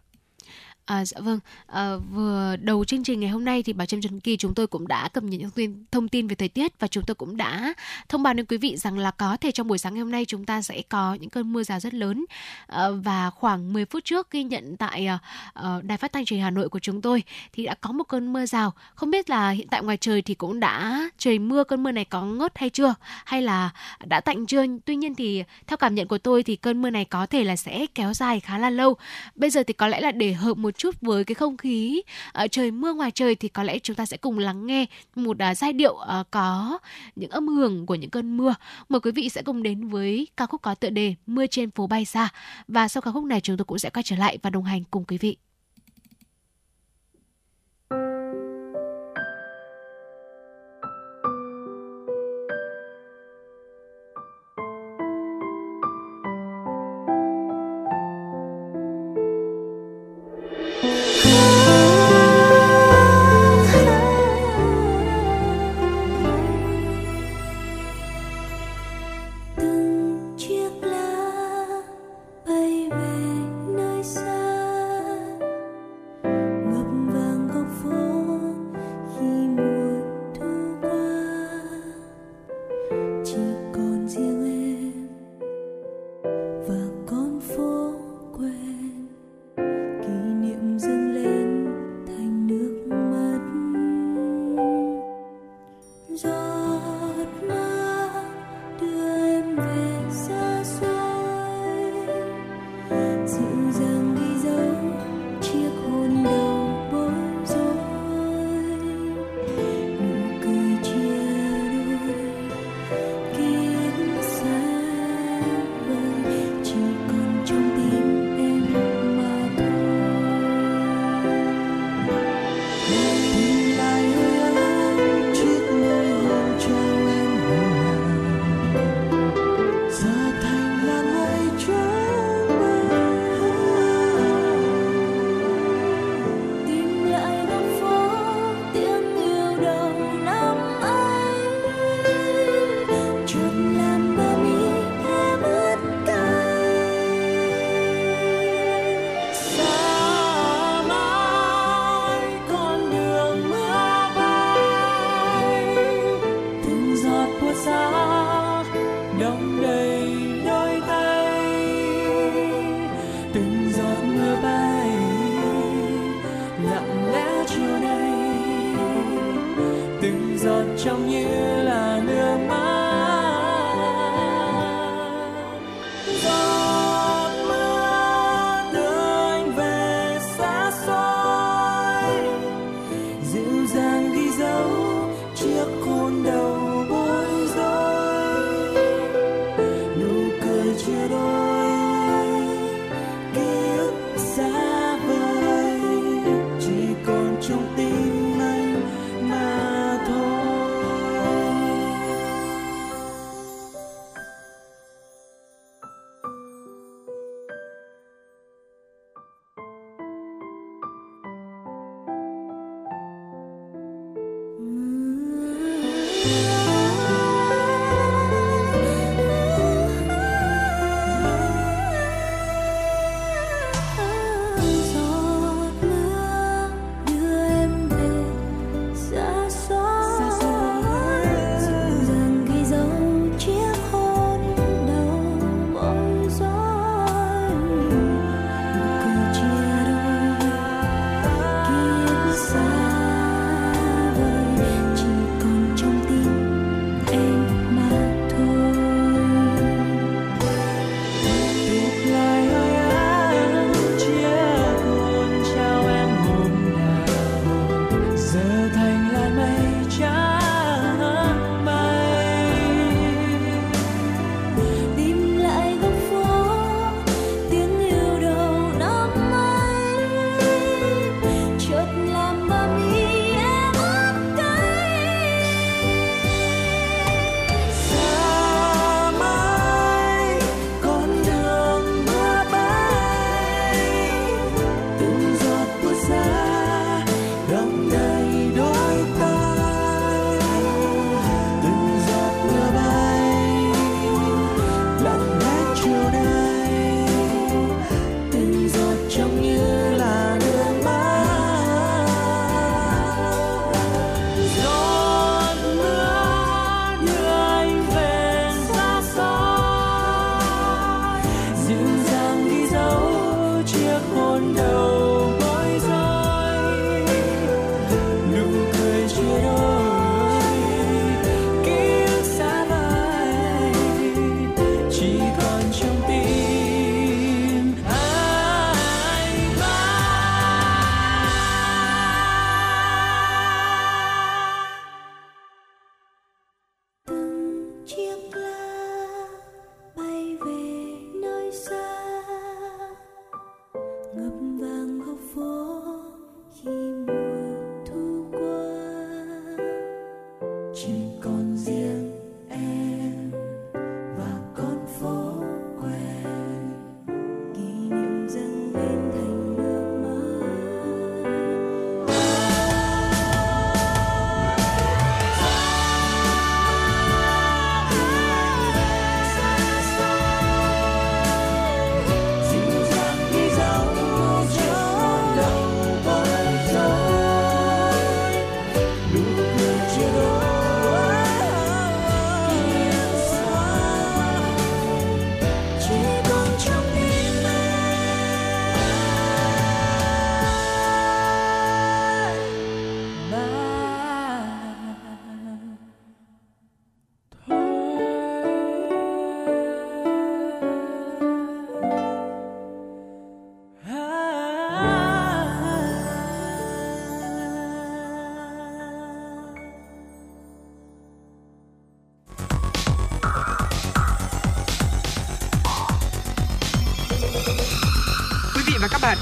À, dạ vâng, à, vừa đầu chương trình ngày hôm nay thì Bảo Trâm Trần Kỳ chúng tôi cũng đã cập nhật những thông tin về thời tiết và chúng tôi cũng đã thông báo đến quý vị rằng là có thể trong buổi sáng ngày hôm nay chúng ta sẽ có những cơn mưa rào rất lớn à, và khoảng 10 phút trước ghi nhận tại à, ờ, đài phát thanh truyền Hà Nội của chúng tôi thì đã có một cơn mưa rào. Không biết là hiện tại ngoài trời thì cũng đã trời mưa cơn mưa này có ngớt hay chưa hay là đã tạnh chưa. Tuy nhiên thì theo cảm nhận của tôi thì cơn mưa này có thể là sẽ kéo dài khá là lâu. Bây giờ thì có lẽ là để hợp một một chút với cái không khí à, trời mưa ngoài trời thì có lẽ chúng ta sẽ cùng lắng nghe một à, giai điệu à, có những âm hưởng của những cơn mưa. Mời quý vị sẽ cùng đến với ca khúc có tựa đề Mưa trên phố bay xa và sau ca khúc này chúng tôi cũng sẽ quay trở lại và đồng hành cùng quý vị.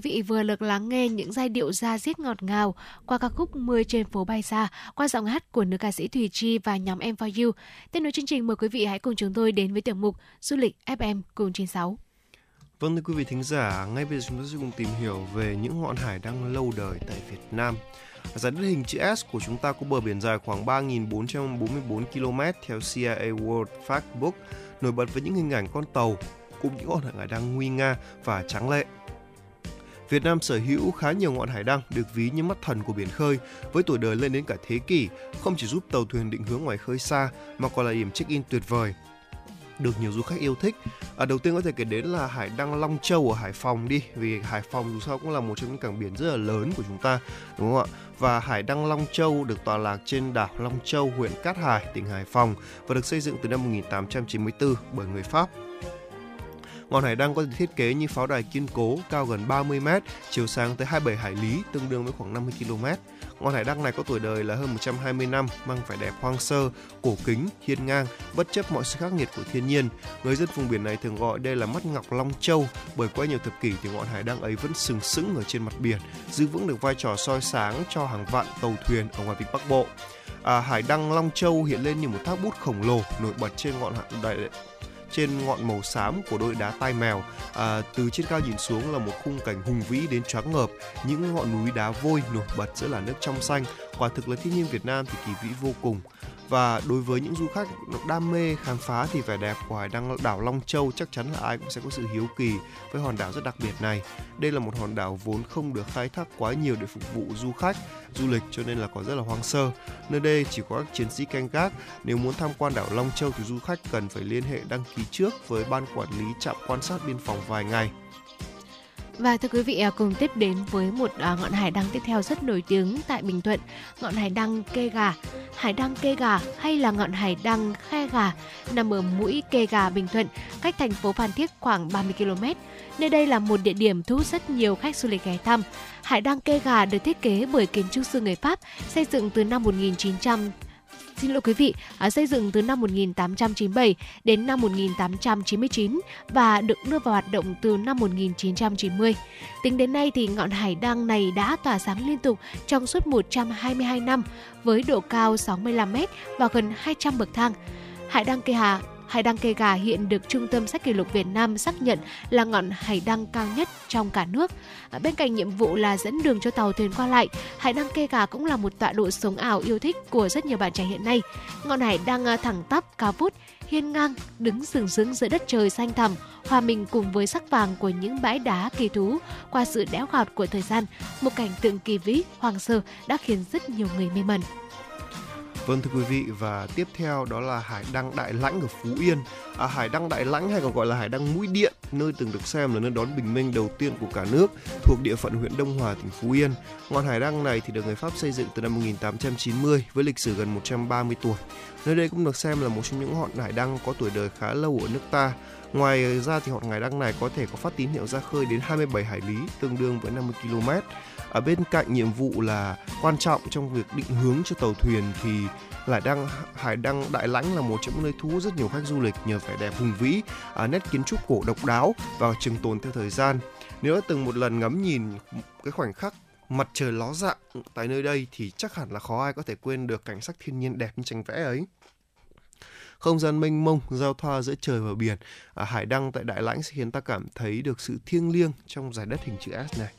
Quý vị vừa được lắng nghe những giai điệu da diết ngọt ngào qua ca khúc 10 trên phố bay xa qua giọng hát của nữ ca sĩ Thùy Chi và nhóm Em For You. Tiếp nối chương trình mời quý vị hãy cùng chúng tôi đến với tiểu mục Du lịch FM cùng 96. Vâng thưa quý vị thính giả, ngay bây giờ chúng ta sẽ cùng tìm hiểu về những ngọn hải đăng lâu đời tại Việt Nam. Giải đất hình chữ S của chúng ta có bờ biển dài khoảng 3.444 km theo CIA World Factbook, nổi bật với những hình ảnh con tàu cùng những ngọn hải đăng nguy nga và trắng lệ. Việt Nam sở hữu khá nhiều ngọn hải đăng được ví như mắt thần của biển khơi, với tuổi đời lên đến cả thế kỷ, không chỉ giúp tàu thuyền định hướng ngoài khơi xa mà còn là điểm check-in tuyệt vời được nhiều du khách yêu thích. À, đầu tiên có thể kể đến là hải đăng Long Châu ở Hải Phòng đi, vì Hải Phòng dù sao cũng là một trong những cảng biển rất là lớn của chúng ta, đúng không ạ? Và hải đăng Long Châu được tọa lạc trên đảo Long Châu, huyện Cát Hải, tỉnh Hải Phòng và được xây dựng từ năm 1894 bởi người Pháp. Ngọn hải đăng có thiết kế như pháo đài kiên cố, cao gần 30 m, chiều sáng tới 27 hải lý, tương đương với khoảng 50 km. Ngọn hải đăng này có tuổi đời là hơn 120 năm, mang vẻ đẹp hoang sơ, cổ kính, hiên ngang, bất chấp mọi sự khắc nghiệt của thiên nhiên. Người dân vùng biển này thường gọi đây là mắt ngọc Long Châu, bởi qua nhiều thập kỷ thì ngọn hải đăng ấy vẫn sừng sững ở trên mặt biển, giữ vững được vai trò soi sáng cho hàng vạn tàu thuyền ở ngoài vịnh Bắc Bộ. À, hải đăng Long Châu hiện lên như một thác bút khổng lồ nổi bật trên ngọn đại trên ngọn màu xám của đôi đá tai mèo. À, từ trên cao nhìn xuống là một khung cảnh hùng vĩ đến choáng ngợp, những ngọn núi đá vôi nổi bật giữa là nước trong xanh. Quả thực là thiên nhiên Việt Nam thì kỳ vĩ vô cùng và đối với những du khách đam mê khám phá thì vẻ đẹp của hải đăng đảo Long Châu chắc chắn là ai cũng sẽ có sự hiếu kỳ với hòn đảo rất đặc biệt này. Đây là một hòn đảo vốn không được khai thác quá nhiều để phục vụ du khách, du lịch cho nên là có rất là hoang sơ. Nơi đây chỉ có các chiến sĩ canh gác. Nếu muốn tham quan đảo Long Châu thì du khách cần phải liên hệ đăng ký trước với ban quản lý trạm quan sát biên phòng vài ngày. Và thưa quý vị, à, cùng tiếp đến với một à, ngọn hải đăng tiếp theo rất nổi tiếng tại Bình Thuận, ngọn hải đăng Kê Gà. Hải đăng Kê Gà hay là ngọn hải đăng Khe Gà nằm ở mũi Kê Gà, Bình Thuận, cách thành phố Phan Thiết khoảng 30 km. Nơi đây là một địa điểm thu hút rất nhiều khách du lịch ghé thăm. Hải đăng Kê Gà được thiết kế bởi kiến trúc sư người Pháp, xây dựng từ năm 1900 xin lỗi quý vị, à, xây dựng từ năm 1897 đến năm 1899 và được đưa vào hoạt động từ năm 1990. Tính đến nay thì ngọn hải đăng này đã tỏa sáng liên tục trong suốt 122 năm với độ cao 65 m và gần 200 bậc thang. Hải đăng Kê Hà Hải đăng Kê Gà hiện được Trung tâm Sách kỷ lục Việt Nam xác nhận là ngọn hải đăng cao nhất trong cả nước. À, bên cạnh nhiệm vụ là dẫn đường cho tàu thuyền qua lại, hải đăng Kê Gà cũng là một tọa độ sống ảo yêu thích của rất nhiều bạn trẻ hiện nay. Ngọn hải đăng à, thẳng tắp, cao vút, hiên ngang, đứng sừng sững giữa đất trời xanh thẳm, hòa mình cùng với sắc vàng của những bãi đá kỳ thú qua sự đẽo gọt của thời gian, một cảnh tượng kỳ vĩ, hoàng sơ đã khiến rất nhiều người mê mẩn. Vâng thưa quý vị và tiếp theo đó là hải đăng Đại Lãnh ở Phú Yên. À, hải đăng Đại Lãnh hay còn gọi là hải đăng Mũi Điện, nơi từng được xem là nơi đón bình minh đầu tiên của cả nước, thuộc địa phận huyện Đông Hòa, tỉnh Phú Yên. Ngọn hải đăng này thì được người Pháp xây dựng từ năm 1890 với lịch sử gần 130 tuổi. Nơi đây cũng được xem là một trong những ngọn hải đăng có tuổi đời khá lâu ở nước ta. Ngoài ra thì ngọn hải đăng này có thể có phát tín hiệu ra khơi đến 27 hải lý, tương đương với 50 km. Ở bên cạnh nhiệm vụ là quan trọng trong việc định hướng cho tàu thuyền thì Hải Đăng Hải Đăng Đại Lãnh là một trong những nơi thu hút rất nhiều khách du lịch nhờ vẻ đẹp hùng vĩ, à, nét kiến trúc cổ độc đáo và trường tồn theo thời gian. Nếu đã từng một lần ngắm nhìn cái khoảnh khắc mặt trời ló dạng tại nơi đây thì chắc hẳn là khó ai có thể quên được cảnh sắc thiên nhiên đẹp như tranh vẽ ấy. Không gian mênh mông giao thoa giữa trời và biển. À, hải đăng tại đại lãnh sẽ khiến ta cảm thấy được sự thiêng liêng trong giải đất hình chữ S này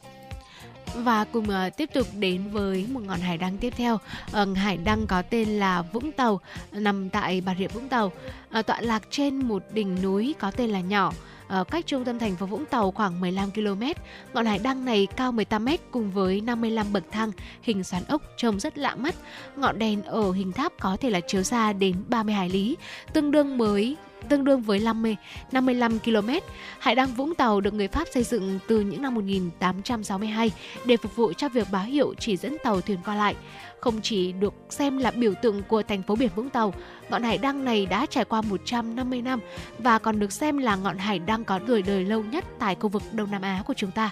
và cùng uh, tiếp tục đến với một ngọn hải đăng tiếp theo. Uh, hải đăng có tên là Vũng Tàu, nằm tại Bà Rịa Vũng Tàu, uh, tọa lạc trên một đỉnh núi có tên là Nhỏ. Ờ, cách trung tâm thành phố Vũng Tàu khoảng 15 km. Ngọn hải đăng này cao 18 m cùng với 55 bậc thang hình xoắn ốc trông rất lạ mắt. Ngọn đèn ở hình tháp có thể là chiếu xa đến 30 hải lý, tương đương với tương đương với 50, 55 km. Hải đăng Vũng Tàu được người Pháp xây dựng từ những năm 1862 để phục vụ cho việc báo hiệu chỉ dẫn tàu thuyền qua lại. Không chỉ được xem là biểu tượng của thành phố biển Vũng Tàu, ngọn hải đăng này đã trải qua 150 năm và còn được xem là ngọn hải đăng có tuổi đời lâu nhất tại khu vực Đông Nam Á của chúng ta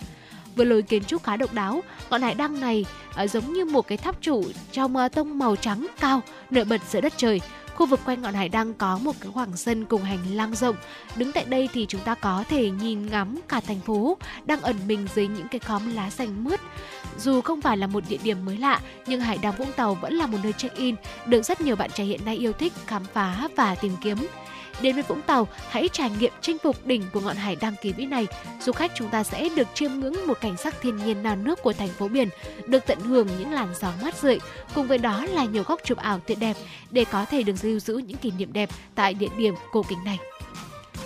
với lối kiến trúc khá độc đáo. Ngọn hải đăng này ờ, giống như một cái tháp trụ trong ờ, tông màu trắng cao nổi bật giữa đất trời. Khu vực quanh ngọn hải đăng có một cái khoảng sân cùng hành lang rộng. Đứng tại đây thì chúng ta có thể nhìn ngắm cả thành phố đang ẩn mình dưới những cái khóm lá xanh mướt. Dù không phải là một địa điểm mới lạ, nhưng Hải Đăng Vũng Tàu vẫn là một nơi check-in được rất nhiều bạn trẻ hiện nay yêu thích, khám phá và tìm kiếm. Đến với Vũng Tàu, hãy trải nghiệm chinh phục đỉnh của ngọn hải đăng kỳ vĩ này. Du khách chúng ta sẽ được chiêm ngưỡng một cảnh sắc thiên nhiên non nước của thành phố biển, được tận hưởng những làn gió mát rượi, cùng với đó là nhiều góc chụp ảo tuyệt đẹp để có thể được lưu giữ những kỷ niệm đẹp tại địa điểm cổ kính này.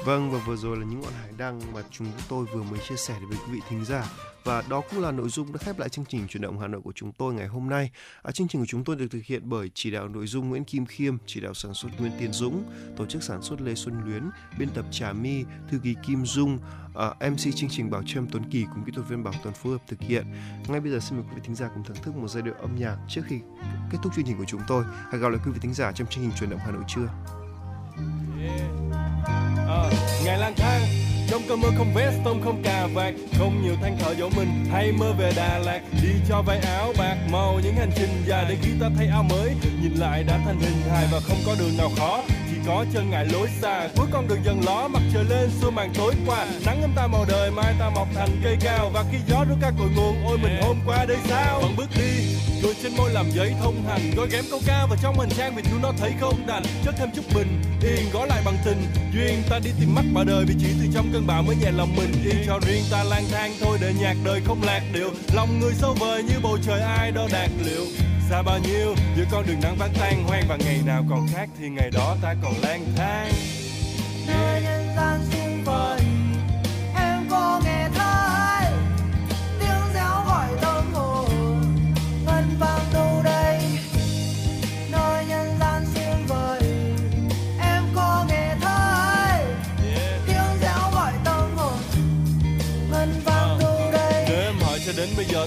Vâng và vừa rồi là những ngọn hải đăng mà chúng tôi vừa mới chia sẻ với quý vị thính giả và đó cũng là nội dung đã khép lại chương trình chuyển động Hà Nội của chúng tôi ngày hôm nay. À, chương trình của chúng tôi được thực hiện bởi chỉ đạo nội dung Nguyễn Kim Khiêm, chỉ đạo sản xuất Nguyễn Tiến Dũng, tổ chức sản xuất Lê Xuân Luyến, biên tập Trà My, thư ký Kim Dung, à, MC chương trình Bảo Trâm Tuấn Kỳ cùng kỹ thuật viên Bảo Tuấn phối hợp thực hiện. Ngay bây giờ xin mời quý vị thính giả cùng thưởng thức một giai điệu âm nhạc trước khi kết thúc chương trình của chúng tôi. Hãy gặp lại quý vị thính giả trong chương trình chuyển động Hà Nội trưa. Ngày lang thang, trong cơn mưa không vest tôm không cà vạt. Không nhiều than thở dỗ mình, hay mơ về đà lạt. Đi cho vay áo bạc, màu những hành trình dài. Để khi ta thấy áo mới, nhìn lại đã thành hình hài và không có đường nào khó có chân ngại lối xa, cuối con đường dần ló mặt trời lên, xua màn tối qua. Nắng ấm ta màu đời, mai ta mọc thành cây cao. Và khi gió rút ca cội nguồn, ôi mình hôm qua đây sao? Vẫn bước đi cười trên môi làm giấy thông hành. Gói ghém câu ca vào trong hành trang vì chúng nó thấy không đành. Chất thêm chút bình, yên gói lại bằng tình. Duyên ta đi tìm mắt bà đời vì chỉ từ trong cơn bão mới nhẹ lòng mình. Yên cho riêng ta lang thang thôi, để nhạc đời không lạc điệu. Lòng người sâu vời như bầu trời ai đo đạt liệu xa bao nhiêu giữa con đường nắng vắng tan hoang và ngày nào còn khác thì ngày đó ta còn lang thang.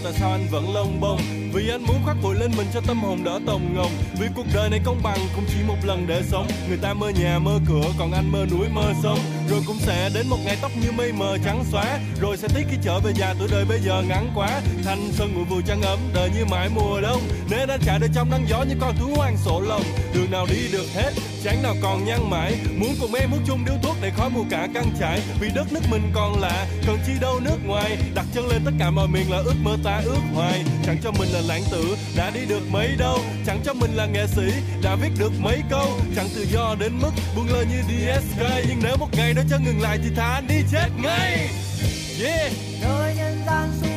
Tại sao anh vẫn lông bông. Vì anh muốn khoác vội lên mình cho tâm hồn đỡ tồng ngồng. Vì cuộc đời này công bằng cũng chỉ một lần để sống. Người ta mơ nhà, mơ cửa, còn anh mơ núi, mơ sông. Rồi cũng sẽ đến một ngày tóc như mây mờ trắng xóa. Rồi sẽ tiếc khi trở về già tuổi đời bây giờ ngắn quá. Thanh xuân ngủ vùi trăng ấm, đời như mãi mùa đông. Nên anh chạy đời trong nắng gió như con thú hoang sổ lồng. Đường nào đi được hết chán nào còn nhăn mãi. Muốn cùng em hút chung điếu thuốc để khói mù cả căng trải vì đất nước mình còn lạ, cần chi đâu nước ngoài. Đặt chân lên tất cả mọi miền là ước mơ ta ước hoài. Chẳng cho mình là lãng tử, đã đi được mấy đâu. Chẳng cho mình là nghệ sĩ, đã viết được mấy câu. Chẳng tự do đến mức buông lời như DSK nhưng nếu một ngày đó cho ngừng lại thì thà anh đi chết ngay. Yeah. Nơi nhân gian xuống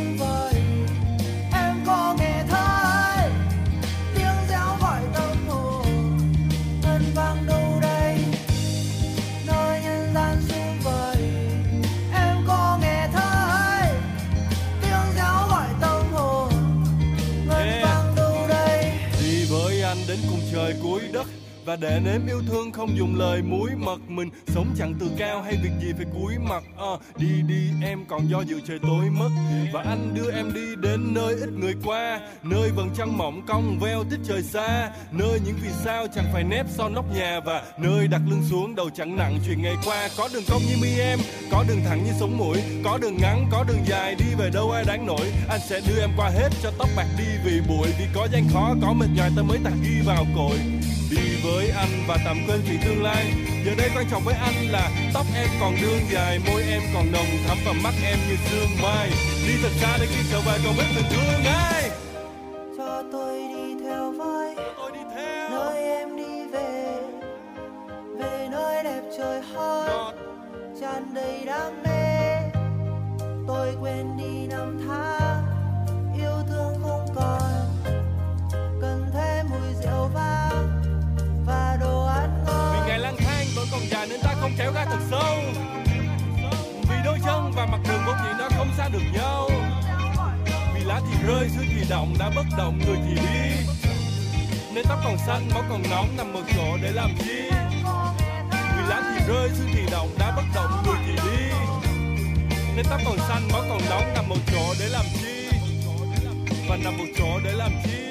để nếm yêu thương không dùng lời muối mật mình. Sống chẳng từ cao hay việc gì phải cúi mặt. À, đi đi em còn do dự trời tối mất. Và anh đưa em đi đến nơi ít người qua. Nơi vầng trăng mỏng cong veo tích trời xa. Nơi những vì sao chẳng phải nép son nóc nhà. Và nơi đặt lưng xuống đầu chẳng nặng. Chuyện ngày qua có đường cong như mi em có đường thẳng như sống mũi có đường ngắn có đường dài. Đi về đâu ai đáng nổi anh sẽ đưa em qua hết cho tóc bạc đi vì bụi. Vì có gian khó có mệt nhòi ta mới tạc ghi vào cội đi với anh và tạm quên chuyện tương lai. Giờ đây quan trọng với anh là tóc em còn đương dài môi em còn nồng thắm và mắt em như sương mai. Đi thật xa để khi trở về còn biết mình thương ai cho tôi đi theo với tôi đi theo. Nơi em đi về. Về nơi đẹp trời hơn tràn đầy đam mê. Tôi quên đi năm tháng không kéo ga thật sâu. Vì đôi chân và mặt đường vốn dĩ nó không xa được nhau. Vì lá thì rơi xưa thì động đã bất động, người thì đi. Nên tóc còn xanh, máu còn nóng, nằm một chỗ để làm chi? Vì lá thì rơi xưa thì động đã bất động, người thì đi. Nên tóc còn xanh, máu còn nóng, nằm một chỗ để làm chi? Và nằm một chỗ để làm chi?